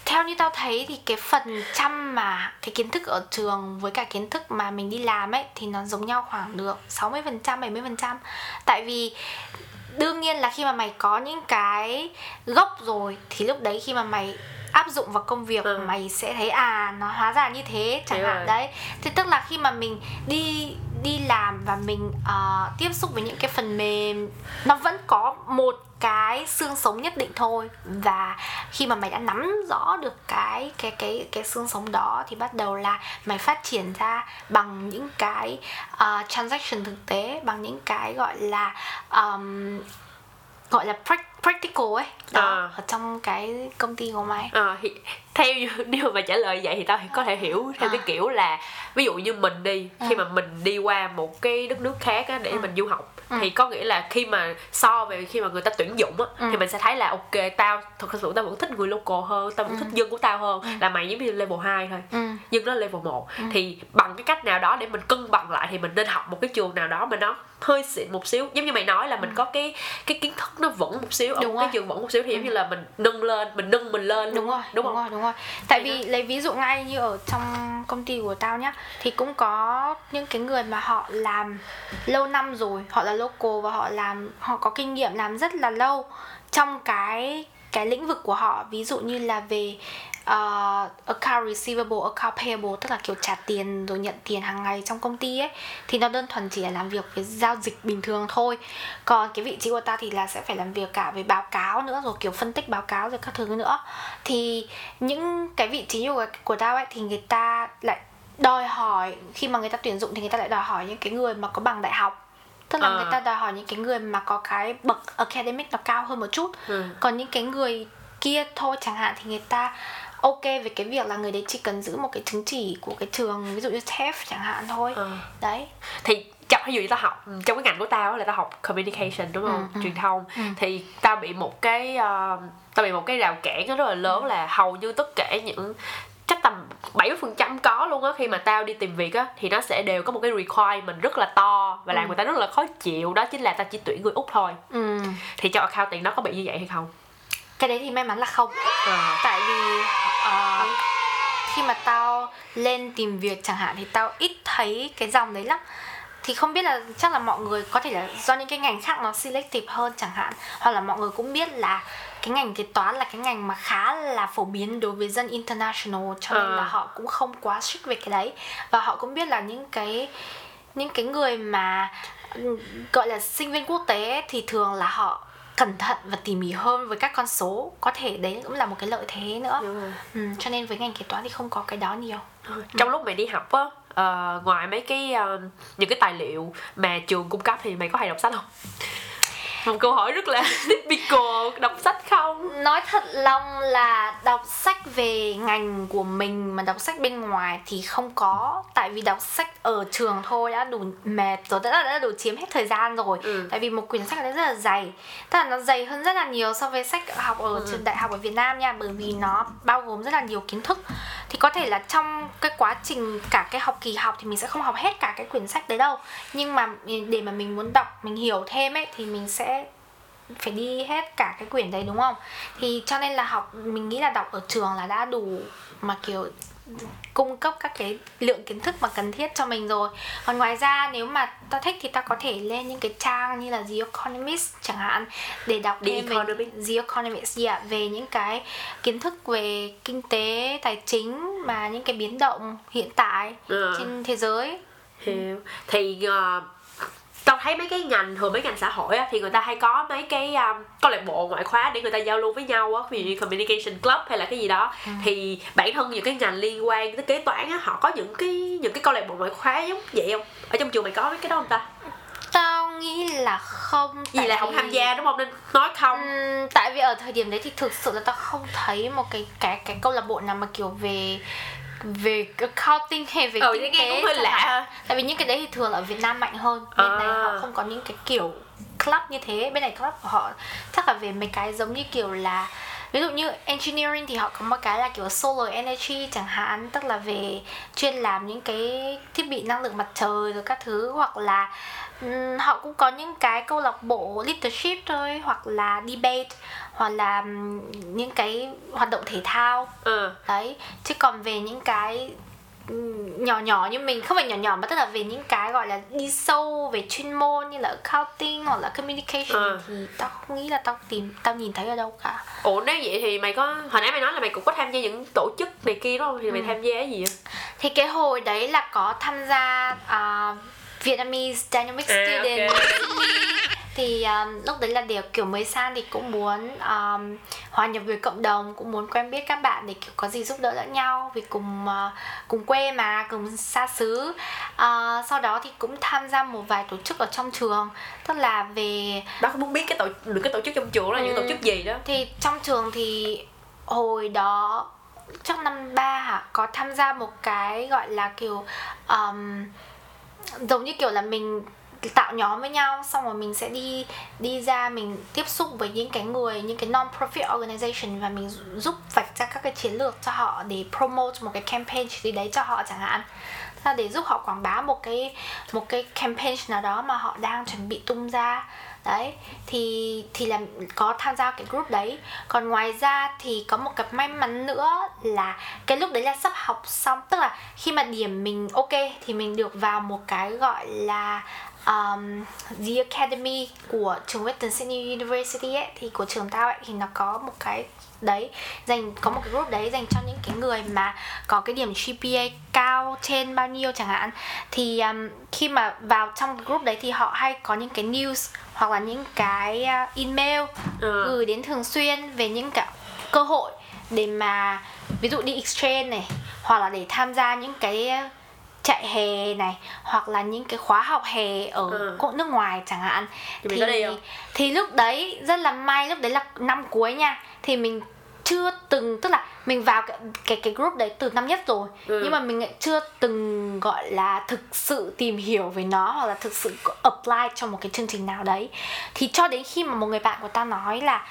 theo như tao thấy thì cái phần trăm mà cái kiến thức ở trường với cả kiến thức mà mình đi làm ấy thì nó giống nhau khoảng được 60% 70% tại vì đương nhiên là khi mà mày có những cái gốc rồi thì lúc đấy khi mà mày áp dụng vào công việc Ừ. mày sẽ thấy à nó hóa ra như thế chẳng hạn đấy. Thì tức là khi mà mình đi đi làm và mình ờ, tiếp xúc với những cái phần mềm nó vẫn có một cái xương sống nhất định thôi. Và khi mà mày đã nắm rõ được cái cái cái cái xương sống đó thì bắt đầu là mày phát triển ra bằng những cái ờ, transaction thực tế bằng những cái gọi là um, gọi là prac- practical ấy đó À. ở trong cái công ty của mày Ờ, thì theo như nếu mà trả lời vậy thì tao có thể hiểu theo À. cái kiểu là ví dụ như mình đi khi Ừ. mà mình đi qua một cái đất nước khác á, để Ừ. mình du học Ừ. thì có nghĩa là khi mà so về khi mà người ta tuyển dụng á Ừ. thì mình sẽ thấy là ok tao thật sự tao vẫn thích người local hơn tao vẫn Ừ. thích dân của tao hơn Ừ. là mày giống như level 2 thôi ừ. nhưng nó level 1 Ừ. thì bằng cái cách nào đó để mình cân bằng lại thì mình nên học một cái trường nào đó mà nó hơi xịn một xíu giống như mày nói là mình có cái cái kiến thức nó vững một xíu ở Ừ. Đúng một cái rồi. trường vững một xíu thì giống Ừ. như là mình nâng lên mình nâng mình lên đúng luôn rồi đúng không rồi đúng rồi tại vì lấy ví dụ ngay như ở trong công ty của tao nhá thì cũng có những cái người mà họ làm lâu năm rồi họ là local và họ làm họ có kinh nghiệm làm rất là lâu trong cái cái lĩnh vực của họ. Ví dụ như là về uh, account receivable, account payable tức là kiểu trả tiền rồi nhận tiền hàng ngày trong công ty ấy thì nó đơn thuần chỉ là làm việc với giao dịch bình thường thôi. Còn cái vị trí của ta thì là sẽ phải làm việc cả về báo cáo nữa rồi kiểu phân tích báo cáo rồi các thứ nữa. Thì những cái vị trí của, của tao ấy thì người ta lại đòi hỏi khi mà người ta tuyển dụng thì người ta lại đòi hỏi những cái người mà có bằng đại học tức là À. người ta đòi hỏi những cái người mà có cái bậc academic nó cao hơn một chút Ừ. còn những cái người kia thôi chẳng hạn thì người ta ok về cái việc là người đấy chỉ cần giữ một cái chứng chỉ của cái trường ví dụ như TEF chẳng hạn thôi Ờ. đấy thì trong ví dụ như tao học trong cái ngành của tao là tao học communication đúng không Ừ, ừ. truyền thông Ừ. thì tao bị một cái uh, tao bị một cái rào cản rất là lớn Ừ. là hầu như tất cả những chắc tầm 70% phần trăm có luôn á khi mà tao đi tìm việc á thì nó sẽ đều có một cái requirement rất là to và làm Ừ. người ta rất là khó chịu đó chính là tao chỉ tuyển người úc thôi ừ. thì cho accounting nó có bị như vậy hay không cái đấy thì may mắn là không Ờ. tại vì ờ, khi mà tao lên tìm việc chẳng hạn thì tao ít thấy cái dòng đấy lắm thì không biết là chắc là mọi người có thể là do những cái ngành khác nó selective hơn chẳng hạn hoặc là mọi người cũng biết là cái ngành kế toán là cái ngành mà khá là phổ biến đối với dân international cho nên là họ cũng không quá strict về cái đấy. Và họ cũng biết là những cái những cái người mà ừ, gọi là sinh viên quốc tế thì thường là họ cẩn thận và tỉ mỉ hơn với các con số. Có thể đấy cũng là một cái lợi thế nữa. Ừ, cho nên với ngành kế toán thì không có cái đó nhiều. Trong lúc mày đi học á ờ, ngoài mấy cái ờ, những cái tài liệu mà trường cung cấp thì mày có hay đọc sách không một câu hỏi rất là typical đọc sách không? Nói thật lòng là đọc sách về ngành của mình mà đọc sách bên ngoài thì không có. Tại vì đọc sách ở trường thôi đã đủ mệt rồi đã, đã đủ chiếm hết thời gian rồi. Ừ. tại vì một quyển sách đấy rất là dày. Tức là nó dày hơn rất là nhiều so với sách học ở Ừ. trường đại học ở Việt Nam nha bởi vì nó bao gồm rất là nhiều kiến thức. Thì có thể là trong cái quá trình cả cái học kỳ học thì mình sẽ không học hết cả cái quyển sách đấy đâu. Nhưng mà để mà mình muốn đọc mình hiểu thêm ấy thì mình sẽ phải đi hết cả cái quyển đấy đúng không thì cho nên là học mình nghĩ là đọc ở trường là đã đủ mà kiểu cung cấp các cái lượng kiến thức mà cần thiết cho mình rồi còn ngoài ra nếu mà ta thích thì ta có thể lên những cái trang như là The Economist chẳng hạn để đọc The thêm về Economist. The Economist yeah, về những cái kiến thức về kinh tế tài chính mà những cái biến động hiện tại Ừ. trên thế giới hiểu thì uh, tao thấy mấy cái ngành thường mấy ngành xã hội á thì người ta hay có mấy cái um, câu lạc bộ ngoại khóa để người ta giao lưu với nhau á ví dụ như communication club hay là cái gì đó. Ừ. thì bản thân những cái ngành liên quan tới kế toán á họ có những cái những cái câu lạc bộ ngoại khóa giống vậy không? Ở trong trường mày có mấy cái đó không ta nghĩ là không vì tại là không tham gia đúng không? Nên nói không. Ừm, tại vì ở thời điểm đấy thì thực sự là tao không thấy một cái cái cái câu lạc bộ nào mà kiểu về về accounting hay về ừ kinh tế cũng hơi lạ tại vì những cái đấy thì thường là ở Việt Nam mạnh hơn. Bên này À. họ không có những cái kiểu club như thế. Bên này club của họ chắc là về mấy cái giống như kiểu là ví dụ như engineering thì họ có một cái là kiểu solar energy chẳng hạn tức là về chuyên làm những cái thiết bị năng lượng mặt trời rồi các thứ hoặc là họ cũng có những cái câu lạc bộ leadership thôi hoặc là debate hoặc là những cái hoạt động thể thao. Ừ. Đấy chứ còn về những cái nhỏ nhỏ như mình không phải nhỏ nhỏ mà tức là về những cái gọi là đi sâu về chuyên môn như là accounting hoặc là communication Ờ. thì tao không nghĩ là tao tìm tao nhìn thấy ở đâu cả. Ủa nếu vậy thì mày có hồi nãy mày nói là mày cũng có tham gia những tổ chức này kia đúng không? Thì mày Ừ. tham gia cái gì vậy thì cái hồi đấy là có tham gia uh, Vietnamese Dynamic À, Student ok. thì um, lúc đấy là đều kiểu mới sang thì cũng muốn um, hòa nhập với cộng đồng cũng muốn quen biết các bạn để kiểu có gì giúp đỡ lẫn nhau vì cùng uh, cùng quê mà cùng xa xứ uh, sau đó thì cũng tham gia một vài tổ chức ở trong trường tức là về có muốn biết cái tổ được cái tổ chức trong trường là những Ừ. tổ chức gì đó thì trong trường thì hồi đó chắc năm ba hả có tham gia một cái gọi là kiểu um, giống như kiểu là mình tạo nhóm với nhau, xong rồi mình sẽ đi đi ra mình tiếp xúc với những cái người, những cái non profit organization và mình giúp vạch ra các cái chiến lược cho họ để promote một cái campaign gì đấy cho họ chẳng hạn. Thế là để giúp họ quảng bá một cái một cái campaign nào đó mà họ đang chuẩn bị tung ra đấy thì thì là có tham gia cái group đấy. Còn ngoài ra thì có một cái may mắn nữa là cái lúc đấy là sắp học xong. Tức là khi mà điểm mình ok thì mình được vào một cái gọi là um, The Academy của trường Western Sydney University ấy thì của trường tao ấy thì nó có một cái đấy dành có một cái group đấy dành cho những cái người mà có cái điểm GPA cao trên bao nhiêu chẳng hạn thì um, khi mà vào trong cái group đấy thì họ hay có những cái news hoặc là những cái uh, email ừ. gửi đến thường xuyên về những cả cơ hội để mà ví dụ đi exchange này hoặc là để tham gia những cái chạy hè này hoặc là những cái khóa học hè ở Ừ. nước ngoài chẳng hạn Thì không? thì lúc đấy rất là may lúc đấy là năm cuối nha thì mình chưa từng tức là mình vào cái cái, cái group đấy từ năm nhất rồi Ừ. nhưng mà mình lại chưa từng gọi là thực sự tìm hiểu về nó hoặc là thực sự apply cho một cái chương trình nào đấy thì cho đến khi mà một người bạn của ta nói là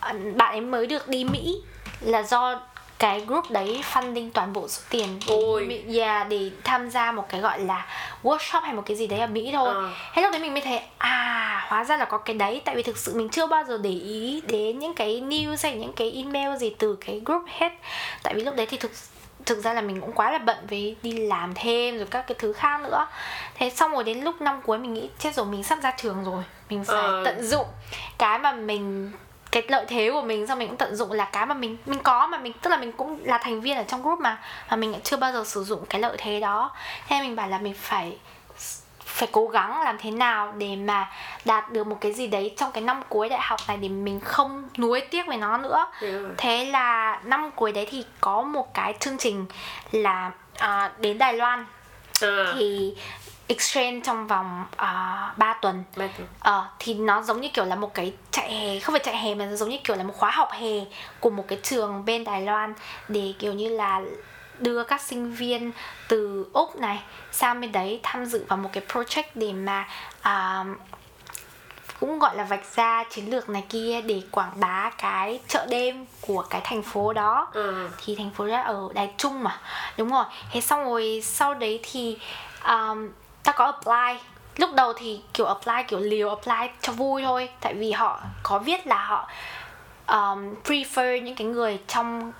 ờ, bạn ấy mới được đi Mỹ là do cái group đấy funding toàn bộ số tiền Ôi. yeah, để tham gia một cái gọi là workshop hay một cái gì đấy ở Mỹ thôi Ờ. Thế lúc đấy mình mới thấy à hóa ra là có cái đấy tại vì thực sự mình chưa bao giờ để ý đến những cái news hay những cái email gì từ cái group hết tại vì lúc đấy thì thực thực ra là mình cũng quá là bận với đi làm thêm rồi các cái thứ khác nữa thế xong rồi đến lúc năm cuối mình nghĩ chết rồi mình sắp ra trường rồi mình phải Ờ. tận dụng cái mà mình cái lợi thế của mình xong mình cũng tận dụng là cái mà mình mình có mà mình tức là mình cũng là thành viên ở trong group mà mà mình chưa bao giờ sử dụng cái lợi thế đó thế mình bảo là mình phải phải cố gắng làm thế nào để mà đạt được một cái gì đấy trong cái năm cuối đại học này để mình không nuối tiếc về nó nữa rồi. thế là năm cuối đấy thì có một cái chương trình là à, đến Đài Loan Ờ. thì exchange trong vòng uh, 3 tuần. Uh, thì nó giống như kiểu là một cái chạy hè không phải chạy hè mà nó giống như kiểu là một khóa học hè của một cái trường bên Đài Loan để kiểu như là đưa các sinh viên từ úc này sang bên đấy tham dự vào một cái project để mà uh, cũng gọi là vạch ra chiến lược này kia để quảng bá cái chợ đêm của cái thành phố đó. Ừ. thì thành phố đó ở đài trung mà. Đúng rồi. Thế xong rồi sau đấy thì um, ta có apply lúc đầu thì kiểu apply kiểu liều apply cho vui thôi tại vì họ có viết là họ um, prefer những cái người trong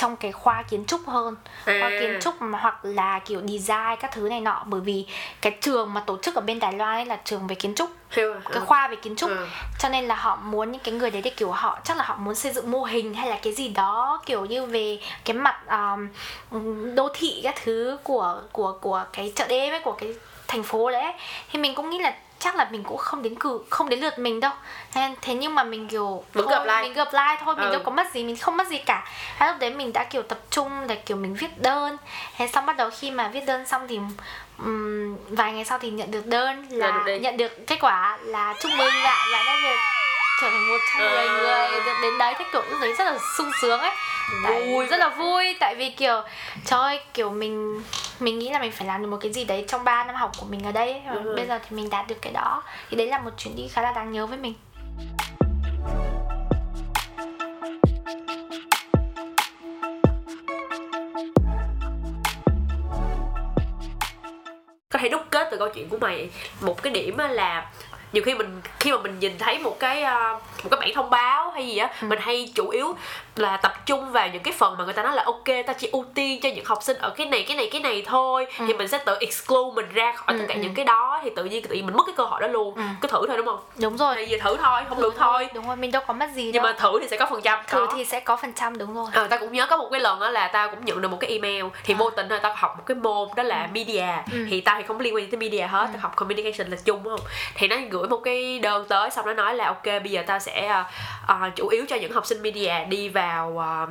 trong cái khoa kiến trúc hơn à. khoa kiến trúc mà hoặc là kiểu design các thứ này nọ bởi vì cái trường mà tổ chức ở bên Đài Loan ấy là trường về kiến trúc Hiểu. cái khoa về kiến trúc ừ. cho nên là họ muốn những cái người đấy để kiểu họ chắc là họ muốn xây dựng mô hình hay là cái gì đó kiểu như về cái mặt um, đô thị các thứ của của của cái chợ đêm ấy của cái thành phố đấy. Thì mình cũng nghĩ là chắc là mình cũng không đến cử không đến lượt mình đâu. Thế nhưng mà mình kiểu Vẫn thôi, gặp lại. mình gặp lại thôi mình ừ. đâu có mất gì mình không mất gì cả. Thế lúc đấy mình đã kiểu tập trung để kiểu mình viết đơn. Thế xong bắt đầu khi mà viết đơn xong thì um, vài ngày sau thì nhận được đơn là được nhận được kết quả là chúc mừng ạ là đã được trở thành một trong mười ừ. người được đến đấy. Thế kiểu lúc đấy rất là sung sướng ấy. Vui rất là vui tại vì kiểu trời ơi kiểu mình mình nghĩ là mình phải làm được một cái gì đấy trong 3 năm học của mình ở đây và bây giờ thì mình đạt được cái đó. Thì đấy là một chuyến đi khá là đáng nhớ với mình. Có thể đúc kết từ câu chuyện của mày một cái điểm là nhiều khi mình khi mà mình nhìn thấy một cái uh, một cái bản thông báo hay gì á ừ. mình hay chủ yếu là tập trung vào những cái phần mà người ta nói là ok ta chỉ ưu tiên cho những học sinh ở cái này cái này cái này thôi ừ. thì mình sẽ tự exclude mình ra khỏi ừ, tất cả ừ. những cái đó thì tự nhiên tự nhiên mình mất cái cơ hội đó luôn ừ. cứ thử thôi đúng không đúng rồi thì giờ thử thôi không được thôi đúng rồi mình đâu có mất gì nhưng đâu. mà thử thì sẽ có phần trăm thử có. thì sẽ có phần trăm đúng rồi à, ta cũng nhớ có một cái lần đó là ta cũng nhận được một cái email thì à. vô tình thôi ta học một cái môn đó là ừ. media ừ. thì tao thì không liên quan tới media hết ừ. tao học communication là chung đúng không thì nó gửi một cái đơn tới xong nó nói là ok bây giờ tao sẽ uh, chủ yếu cho những học sinh media đi vào uh,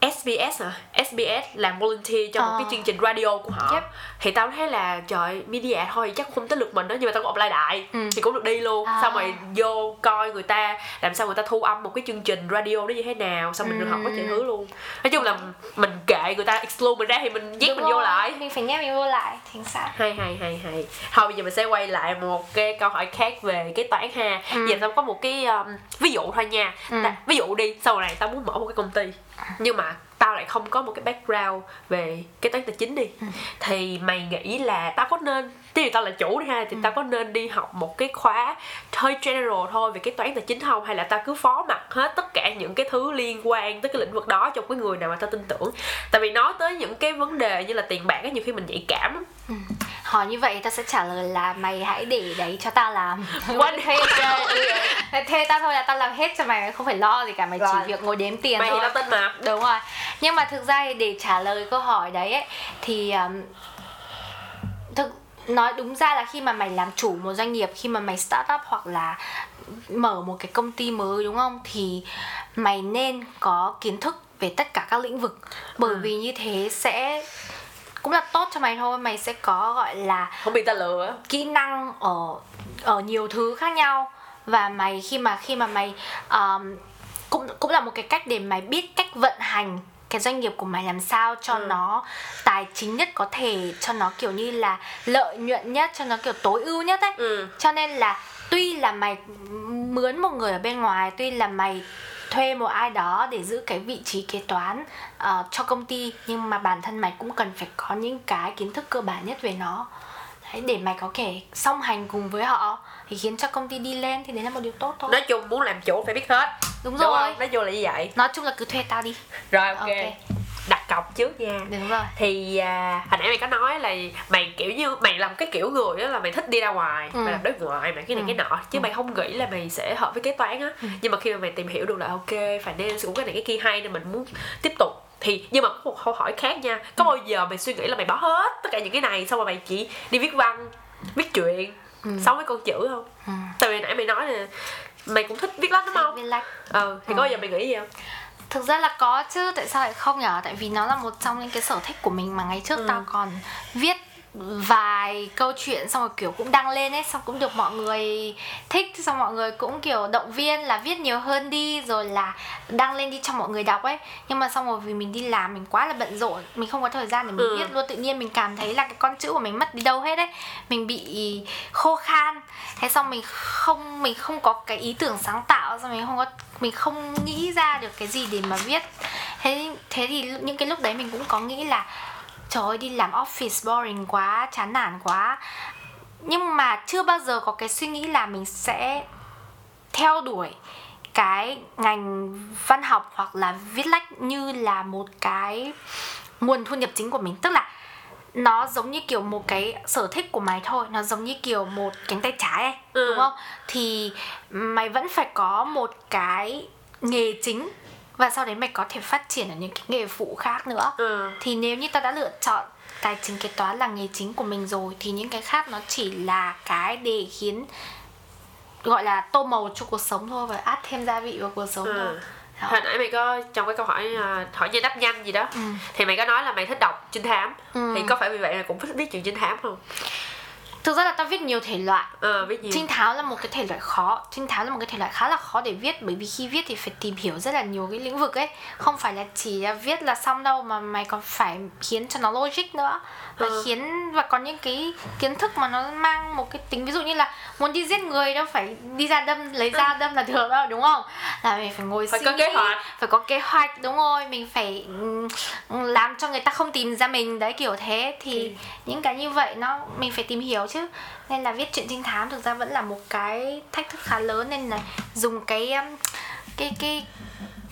SBS hả? SBS làm volunteer cho một cái ờ. chương trình radio của họ yep. thì tao thấy là trời media thôi chắc không tới lượt mình đó nhưng mà tao cũng apply đại ừ. thì cũng được đi luôn à. xong rồi vô coi người ta làm sao người ta thu âm một cái chương trình radio nó như thế nào xong mình ừ. được học có chuyện thứ luôn nói chung là mình kệ người ta exclude mình ra thì mình nhét mình vô lại mình phải nhét mình vô lại thì sao hay hay hay hay thôi bây giờ mình sẽ quay lại một cái câu hỏi khác về cái toán ha ừ. giờ tao có một cái um, ví dụ thôi nha ừ. ví dụ đi sau này tao muốn mở một cái công ty nhưng mà tao lại không có một cái background về cái toán tài chính đi ừ. thì mày nghĩ là tao có nên tí vì tao là chủ đi ha thì ừ. tao có nên đi học một cái khóa hơi general thôi về cái toán tài chính không? Hay là tao cứ phó mặt hết tất cả những cái thứ liên quan tới cái lĩnh vực đó cho cái người nào mà tao tin tưởng? Tại vì nói tới những cái vấn đề như là tiền bạc á nhiều khi mình nhạy cảm ừ. hỏi như vậy tao sẽ trả lời là mày hãy để đấy cho tao làm. Quan thuê thuê tao thôi là tao làm hết cho mày không phải lo gì cả mày rồi. chỉ việc ngồi đếm tiền mày thôi. mày tin mà đúng rồi. Nhưng mà thực ra để trả lời câu hỏi đấy ấy, thì um, thực nói đúng ra là khi mà mày làm chủ một doanh nghiệp khi mà mày start up hoặc là mở một cái công ty mới đúng không? Thì mày nên có kiến thức về tất cả các lĩnh vực. Bởi ừ. vì như thế sẽ cũng là tốt cho mày thôi. Mày sẽ có gọi là không bị ta lừa kỹ năng ở ở nhiều thứ khác nhau. Và mày khi mà khi mà mày um, cũng cũng là một cái cách để mày biết cách vận hành cái doanh nghiệp của mày làm sao cho ừ. nó tài chính nhất có thể cho nó kiểu như là lợi nhuận nhất cho nó kiểu tối ưu nhất ấy ừ. cho nên là tuy là mày mướn một người ở bên ngoài tuy là mày thuê một ai đó để giữ cái vị trí kế toán uh, cho công ty nhưng mà bản thân mày cũng cần phải có những cái kiến thức cơ bản nhất về nó Đấy, để mày có thể song hành cùng với họ thì khiến cho công ty đi lên thì đấy là một điều tốt thôi. Nói chung muốn làm chủ phải biết hết. Đúng, đúng rồi. Nói chung là như vậy. Nói chung là cứ thuê tao đi. Rồi ok, okay đặt cọc trước nha. Đúng rồi. Thì à, hồi nãy mày có nói là mày kiểu như mày làm cái kiểu người đó là mày thích đi ra ngoài ừ. mày làm đối ngoại mày cái này ừ. cái nọ chứ ừ. mày không nghĩ là mày sẽ hợp với kế toán á. Ừ. nhưng mà khi mà mày tìm hiểu được là ok phải nên cũng cái này cái kia hay nên mình muốn tiếp tục thì nhưng mà có một câu hỏi khác nha có ừ. bao giờ mày suy nghĩ là mày bỏ hết tất cả những cái này xong rồi mày chỉ đi viết văn viết chuyện ừ. sống với con chữ không ừ. tại vì nãy mày nói là mày cũng thích viết lách đúng không viết lách ừ thì ừ. có bao giờ mày nghĩ gì không thực ra là có chứ tại sao lại không nhở tại vì nó là một trong những cái sở thích của mình mà ngày trước ừ. tao còn viết vài câu chuyện xong rồi kiểu cũng đăng lên ấy xong cũng được mọi người thích xong mọi người cũng kiểu động viên là viết nhiều hơn đi rồi là đăng lên đi cho mọi người đọc ấy. Nhưng mà xong rồi vì mình đi làm mình quá là bận rộn mình không có thời gian để mình Ừ. viết luôn tự nhiên mình cảm thấy là cái con chữ của mình mất đi đâu hết ấy. Mình bị khô khan. Thế xong mình không mình không có cái ý tưởng sáng tạo xong mình không có mình không nghĩ ra được cái gì để mà viết. Thế thế thì những cái lúc đấy mình cũng có nghĩ là trời ơi đi làm office boring quá chán nản quá. Nhưng mà chưa bao giờ có cái suy nghĩ là mình sẽ theo đuổi cái ngành văn học hoặc là viết lách như là một cái nguồn thu nhập chính của mình. Tức là nó giống như kiểu một cái sở thích của mày thôi nó giống như kiểu một cánh tay trái ấy Ừ. đúng không? Thì mày vẫn phải có một cái nghề chính và sau đấy mày có thể phát triển ở những cái nghề phụ khác nữa ừ. thì nếu như tao đã lựa chọn tài chính kế toán là nghề chính của mình rồi thì những cái khác nó chỉ là cái để khiến gọi là tô màu cho cuộc sống thôi và át thêm gia vị vào cuộc sống Ừ. thôi Đó. hồi nãy mày có trong cái câu hỏi à, hỏi giải đáp nhanh gì đó Ừ. thì mày có nói là mày thích đọc trinh thám Ừ. thì có phải vì vậy mày cũng thích viết chuyện trinh thám không thực ra là tao viết nhiều thể loại. Ờ viết gì trinh thám là một cái thể loại khó. Trinh thám là một cái thể loại khá là khó để viết bởi vì khi viết thì phải tìm hiểu rất là nhiều cái lĩnh vực ấy. Không phải là chỉ là viết là xong đâu mà mày còn phải khiến cho nó logic nữa. Và Ừ. khiến và có những cái kiến thức mà nó mang một cái tính ví dụ như là muốn đi giết người đâu phải đi ra đâm lấy dao đâm là được đâu đúng không? Là mình phải ngồi Phải suy có kế nghĩ, hoạch. phải có kế hoạch đúng rồi mình phải làm cho người ta không tìm ra mình đấy kiểu thế. Thì những cái như vậy nó mình phải tìm hiểu chứ. Nên là viết truyện trinh thám thực ra vẫn là một cái thách thức khá lớn nên là dùng cái um, cái cái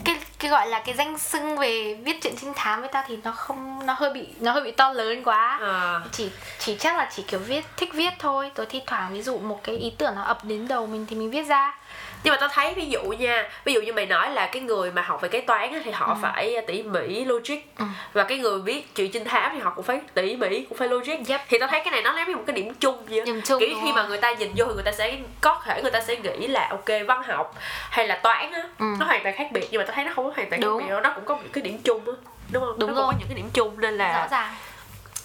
cái cái gọi là cái danh xưng về viết truyện trinh thám với ta thì nó không nó hơi bị nó hơi bị to lớn quá. Ờ chỉ chỉ chắc là chỉ kiểu viết thích viết thôi. Tôi thi thoảng ví dụ một cái ý tưởng nó ập đến đầu mình thì mình viết ra nhưng mà tao thấy ví dụ nha ví dụ như mày nói là cái người mà học về kế toán á, thì họ phải tỉ mỉ logic Ừ. và cái người viết chuyện trinh thám thì họ cũng phải tỉ mỉ cũng phải logic Yep. thì tao thấy cái này nó như một cái điểm chung vậy. Điểm chung, kiểu khi mà người ta nhìn vô thì người ta sẽ có thể người ta sẽ nghĩ là ok văn học hay là toán á Ừ. nó hoàn toàn khác biệt nhưng mà tao thấy nó không có hoàn toàn Đúng. khác biệt đâu nó cũng có những cái điểm chung á đúng không Đúng nó cũng rồi. có những cái điểm chung nên là rõ ràng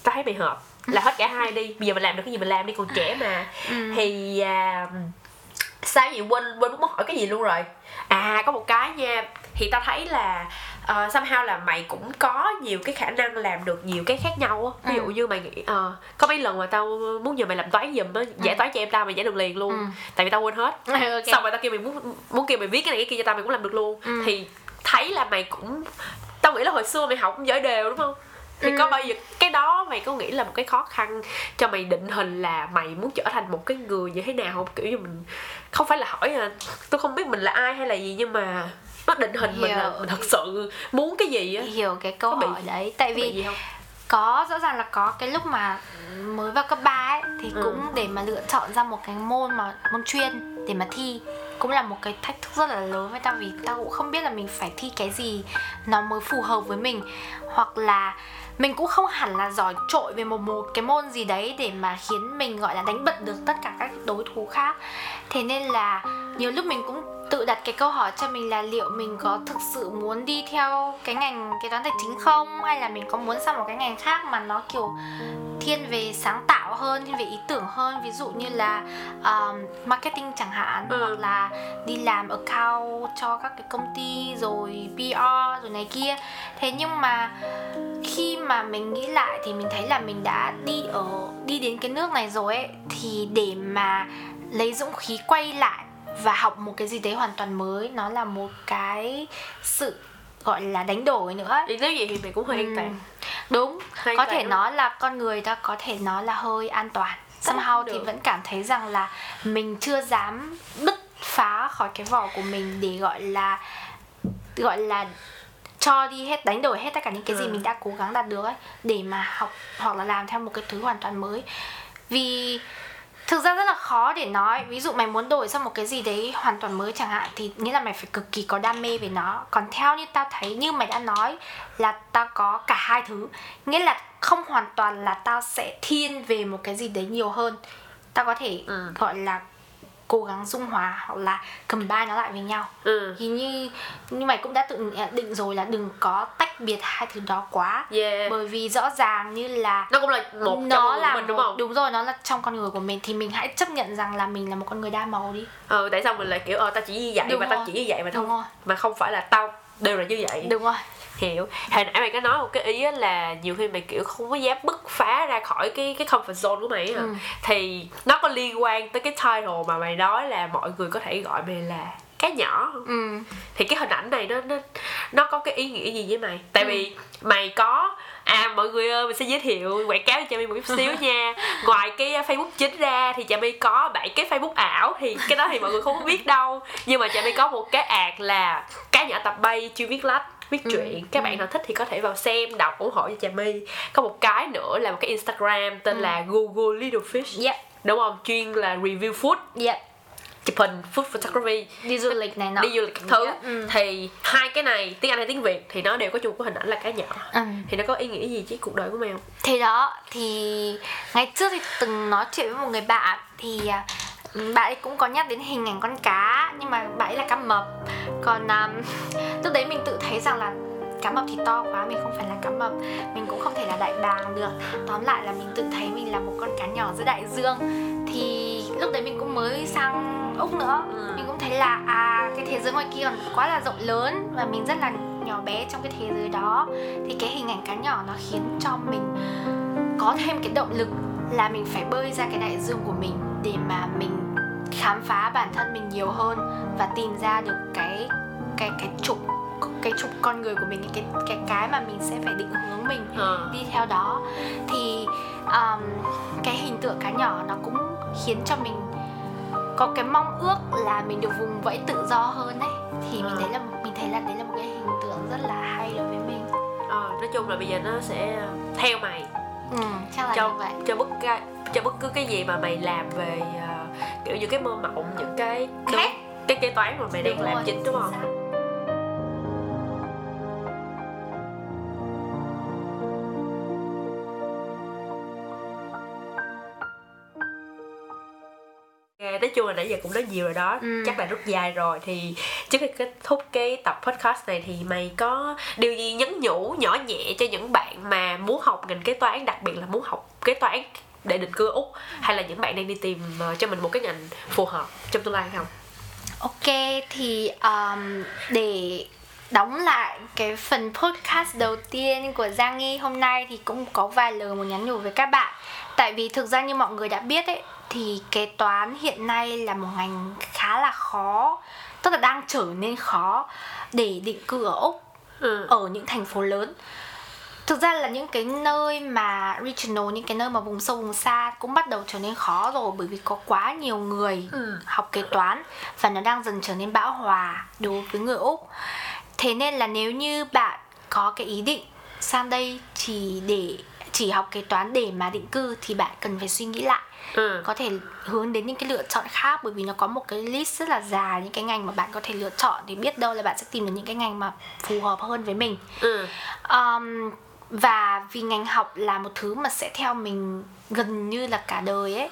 tao thấy mày hợp là hết cả hai đi bây giờ mình làm được cái gì mình làm đi còn trẻ mà Ừ. thì à, sao gì quên quên mất hỏi cái gì luôn rồi. À có một cái nha. Thì tao thấy là uh, somehow là mày cũng có nhiều cái khả năng làm được nhiều cái khác nhau á. Ví dụ Ừ. như mày nghĩ ờ, có mấy lần mà tao muốn nhờ mày làm toán giùm á giải toán cho em tao mày giải được liền luôn. Ừ. tại vì tao quên hết. Ok. Xong rồi tao kêu mày muốn muốn kêu mày viết cái này cái kia cho tao mày cũng làm được luôn. Ừ. thì thấy là mày cũng tao nghĩ là hồi xưa mày học cũng giỏi đều đúng không? Thì Ừ. có bao giờ cái đó mày có nghĩ là một cái khó khăn cho mày định hình là mày muốn trở thành một cái người như thế nào không? Kiểu như mình không phải là hỏi là tôi không biết mình là ai hay là gì nhưng mà nó định hình mình là Hiểu. mình thật sự muốn cái gì á. Hiểu cái câu bị- hỏi đấy. Tại vì gì không? có rõ ràng là có. Cái lúc mà mới vào cấp 3 ấy thì Ừ. cũng để mà lựa chọn ra một cái môn mà môn chuyên để mà thi. Cũng là một cái thách thức rất là lớn với tao vì tao cũng không biết là mình phải thi cái gì nó mới phù hợp với mình. Hoặc là mình cũng không hẳn là giỏi trội về một một cái môn gì đấy để mà khiến mình, gọi là, đánh bật được tất cả các đối thủ khác. Thế nên là nhiều lúc mình cũng tự đặt cái câu hỏi cho mình là liệu mình có thực sự muốn đi theo cái ngành kế toán tài chính không? Hay là mình có muốn sang một cái ngành khác mà nó kiểu thiên về sáng tạo hơn thiên về ý tưởng hơn? Ví dụ như là um, marketing chẳng hạn Ừ. hoặc là đi làm account cho các cái công ty rồi PR rồi này kia. Thế nhưng mà khi mà mình nghĩ lại thì mình thấy là mình đã đi ở đi đến cái nước này rồi ấy thì để mà lấy dũng khí quay lại và học một cái gì đấy hoàn toàn mới. Nó là một cái sự gọi là đánh đổi nữa. Thì nếu vậy thì mày cũng hơi an toàn. Đúng. An có thể lắm. nói là con người ta có thể nói là hơi an toàn. Somehow thì vẫn cảm thấy rằng là mình chưa dám bứt phá khỏi cái vỏ của mình để gọi là gọi là cho đi hết đánh đổi hết tất cả những cái gì Ừ. mình đã cố gắng đạt được ấy để mà học hoặc là làm theo một cái thứ hoàn toàn mới. Vì thực ra rất là khó để nói. Ví dụ mày muốn đổi sang một cái gì đấy hoàn toàn mới chẳng hạn thì nghĩa là mày phải cực kỳ có đam mê về nó. Còn theo như tao thấy như mày đã nói là tao có cả hai thứ. Nghĩa là không hoàn toàn là tao sẽ thiên về một cái gì đấy nhiều hơn. Tao có thể Ừ. gọi là cố gắng dung hòa hoặc là combine nó lại với nhau. Ừ. Thì như như mày cũng đã tự định rồi là đừng có tách biệt hai thứ đó quá. Yeah. Bởi vì rõ ràng như là nó cũng là một nó là của mình đúng không? đúng rồi nó là trong con người của mình. Thì mình hãy chấp nhận rằng là mình là một con người đa màu đi. Ừ tại sao mình lại kiểu ờ tao chỉ như vậy Đúng và tao rồi. chỉ như vậy mà đúng không rồi. mà không phải là tao đều là như vậy? Đúng rồi hiểu. Hồi nãy mày có nói một cái ý á là nhiều khi mày kiểu không có dám bứt phá ra khỏi cái cái comfort zone của mày á Ừ. thì nó có liên quan tới cái title mà mày nói là mọi người có thể gọi mày là cá nhỏ không? ừ. Thì cái hình ảnh này nó nó nó có cái ý nghĩa gì với mày? Tại Ừ. vì mày có à mọi người ơi mình sẽ giới thiệu quảng cáo cho Trà My một chút xíu nha. Ngoài cái facebook chính ra thì Trà My có bảy cái facebook ảo thì cái đó thì mọi người không có biết đâu. Nhưng mà Trà My có một cái ad là cá nhỏ tập bay chuyên viết lách viết Ừ, truyện các bạn ừ. nào thích thì có thể vào xem đọc ủng hộ cho Trà My. Có một cái nữa là một cái instagram tên Ừ. là google little fish. Yep đúng không? Chuyên là review food. Yep chụp hình food photography. Đi du lịch này nọ. Đi du lịch các thứ. Yeah. Ừ. thì hai cái này tiếng anh hay tiếng việt thì nó đều có chung cái hình ảnh là cá nhỏ. Ừ. thì nó có ý nghĩa gì với cuộc đời của không? Thế đó thì ngày trước thì từng nói chuyện với một người bạn thì à, bạn ấy cũng có nhắc đến hình ảnh con cá nhưng mà bạn ấy là cá mập. Còn um, lúc đấy mình tự thấy rằng là cá mập thì to quá mình không phải là cá mập. Mình cũng không thể là đại bàng được. Tóm lại là mình tự thấy mình là một con cá nhỏ giữa đại dương. Thì lúc đấy mình cũng mới sang úc nữa. Ừ. mình cũng thấy là à cái thế giới ngoài kia còn quá là rộng lớn và mình rất là nhỏ bé trong cái thế giới đó. Thì cái hình ảnh cá nhỏ nó khiến cho mình có thêm cái động lực là mình phải bơi ra cái đại dương của mình để mà mình khám phá bản thân mình nhiều hơn và tìm ra được cái cái cái trục cái trục con người của mình cái cái cái mà mình sẽ phải định hướng mình ờ. đi theo đó. Thì um, cái hình tượng cá nhỏ nó cũng khiến cho mình có cái mong ước là mình được vùng vẫy tự do hơn đấy thì mình Ừ. thấy là mình thấy là đấy là một cái hình tượng rất là hay đối với mình. Ờ nói chung là bây giờ nó sẽ theo mày ừ, chắc là cho như vậy. cho bất cái cho bất cứ cái gì mà mày làm về ờ, kiểu như cái mơ mộng những cái khác. cái kế toán mà mày đang làm chính đúng không nói chung là nãy giờ cũng nói nhiều rồi đó Ừ. chắc là rất dài rồi thì trước khi kết thúc cái tập podcast này thì mày có điều gì nhắn nhủ nhỏ nhẹ cho những bạn mà muốn học ngành kế toán đặc biệt là muốn học kế toán để định cư úc hay là những bạn đang đi tìm ờ, cho mình một cái ngành phù hợp trong tương lai không Ok thì um, để đóng lại cái phần podcast đầu tiên của Giang Nghi hôm nay thì cũng có vài lời muốn nhắn nhủ với các bạn. Tại vì thực ra như mọi người đã biết ấy thì kế toán hiện nay là một ngành khá là khó, tức là đang trở nên khó để định cư ở Úc ừ. ở những thành phố lớn thực ra là những cái nơi mà regional những cái nơi mà vùng sâu vùng xa cũng bắt đầu trở nên khó rồi bởi vì có quá nhiều người Ừ. học kế toán và nó đang dần trở nên bão hòa đối với người úc thế nên là nếu như bạn có cái ý định sang đây chỉ để chỉ học kế toán để mà định cư thì bạn cần phải suy nghĩ lại Ừ. có thể hướng đến những cái lựa chọn khác bởi vì nó có một cái list rất là dài những cái ngành mà bạn có thể lựa chọn thì biết đâu là bạn sẽ tìm được những cái ngành mà phù hợp hơn với mình. Ừ. um, và vì ngành học là một thứ mà sẽ theo mình gần như là cả đời ấy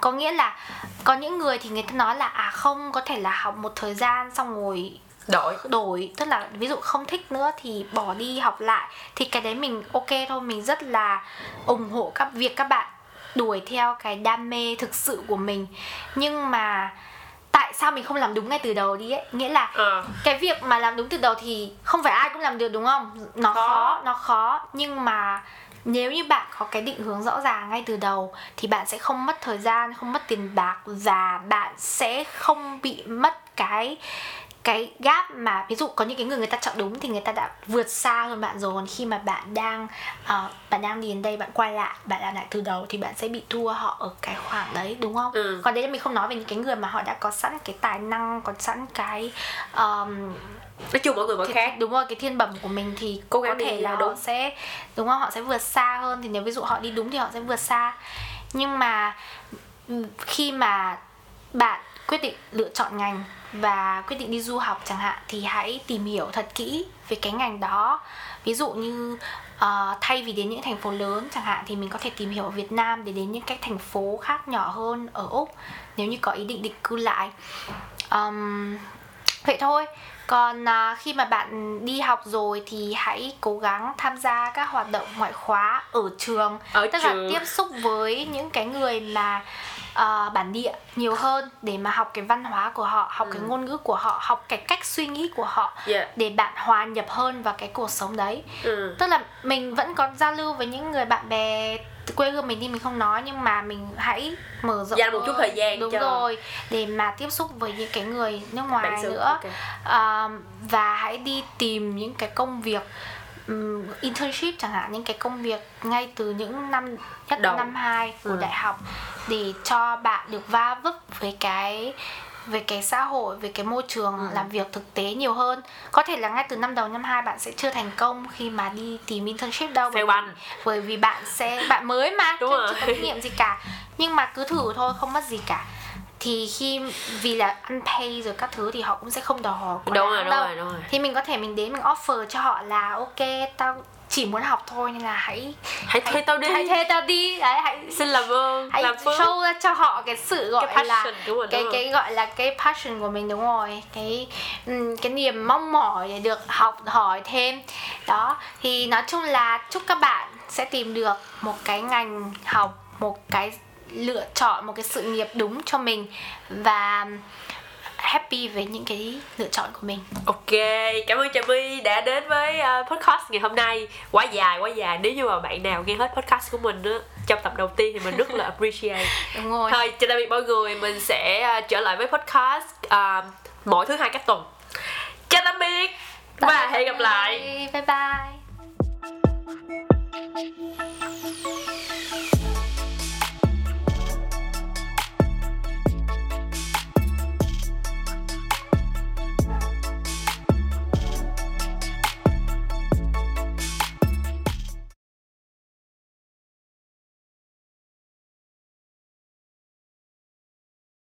có nghĩa là có những người thì người ta nói là à không có thể là học một thời gian xong rồi đổi. đổi. Tức là ví dụ không thích nữa thì bỏ đi học lại. Thì cái đấy mình ok thôi mình rất là ủng hộ các việc các bạn đuổi theo cái đam mê thực sự của mình. Nhưng mà tại sao mình không làm đúng ngay từ đầu đi ấy? Nghĩa là ờ. cái việc mà làm đúng từ đầu thì không phải ai cũng làm được đúng không? Nó Khó. khó, nó khó. Nhưng mà nếu như bạn có cái định hướng rõ ràng ngay từ đầu thì bạn sẽ không mất thời gian không mất tiền bạc và bạn sẽ không bị mất cái cái gap mà ví dụ có những cái người người ta chọn đúng thì người ta đã vượt xa hơn bạn rồi. Còn khi mà bạn đang ờ, bạn đang đi đến đây bạn quay lại bạn làm lại từ đầu thì bạn sẽ bị thua họ ở cái khoảng đấy đúng không? Ừ. còn đấy là mình không nói về những cái người mà họ đã có sẵn cái tài năng có sẵn cái um, nói chung mỗi người mỗi cái- khác. đúng rồi cái thiên bẩm của mình thì Cố có gắng đi thể là là họ đúng. sẽ đúng không? Họ sẽ vượt xa hơn thì nếu ví dụ họ đi đúng thì họ sẽ vượt xa. Nhưng mà ừ, khi mà bạn quyết định lựa chọn ngành và quyết định đi du học chẳng hạn thì hãy tìm hiểu thật kỹ về cái ngành đó. Ví dụ như uh, thay vì đến những thành phố lớn chẳng hạn thì mình có thể tìm hiểu ở Việt Nam để đến những cái thành phố khác nhỏ hơn ở úc nếu như có ý định định cư lại. Um, vậy thôi. Còn uh, khi mà bạn đi học rồi thì hãy cố gắng tham gia các hoạt động ngoại khóa ở trường. Ở tức trường. là tiếp xúc với những cái người mà uh, bản địa nhiều hơn để mà học cái văn hóa của họ học ừ. cái ngôn ngữ của họ học cái cách suy nghĩ của họ yeah. để bạn hòa nhập hơn vào cái cuộc sống đấy ừ. tức là mình vẫn có giao lưu với những người bạn bè quê hương mình đi mình không nói nhưng mà mình hãy mở rộng dành một chút thời gian đúng cho... rồi để mà tiếp xúc với những cái người nước ngoài nữa okay. uh, và hãy đi tìm những cái công việc um, internship chẳng hạn những cái công việc ngay từ những năm nhất Đầu. năm 2 của Ừ. đại học để cho bạn được va vấp với cái về cái xã hội về cái môi trường Ừ. làm việc thực tế nhiều hơn có thể là ngay từ năm đầu năm 2 bạn sẽ chưa thành công khi mà đi tìm internship đâu Fail banh. bởi vì bạn sẽ bạn mới mà Đúng chưa, rồi. chưa có kinh nghiệm gì cả nhưng mà cứ thử thôi không mất gì cả thì khi vì là ăn pay rồi các thứ thì họ cũng sẽ không đòi hỏi quá đúng rồi đúng đâu. rồi đúng rồi. Thì mình có thể mình đến mình offer cho họ là ok tao chỉ muốn học thôi nên là hãy hãy thuê tao đi. Hãy thuê tao đi. Đấy hãy xin làm ơn hãy làm show ra cho họ cái sự gọi cái là passion của mình cái đúng cái gọi là cái passion của mình đúng rồi. Cái cái niềm mong mỏi để được học hỏi thêm. Đó thì nói chung là chúc các bạn sẽ tìm được một cái ngành học một cái lựa chọn một cái sự nghiệp đúng cho mình và happy với những cái lựa chọn của mình. Ok, cảm ơn Trà My đã đến với uh, podcast ngày hôm nay. Quá dài, quá dài. Nếu như mà bạn nào nghe hết podcast của mình á Trong tập đầu tiên thì mình rất là appreciate. Đúng rồi. Thôi, chào tạm biệt mọi người. Mình sẽ uh, trở lại với podcast uh, Mỗi thứ hai các tuần. Chào tạm biệt Và hẹn gặp lại. Bye bye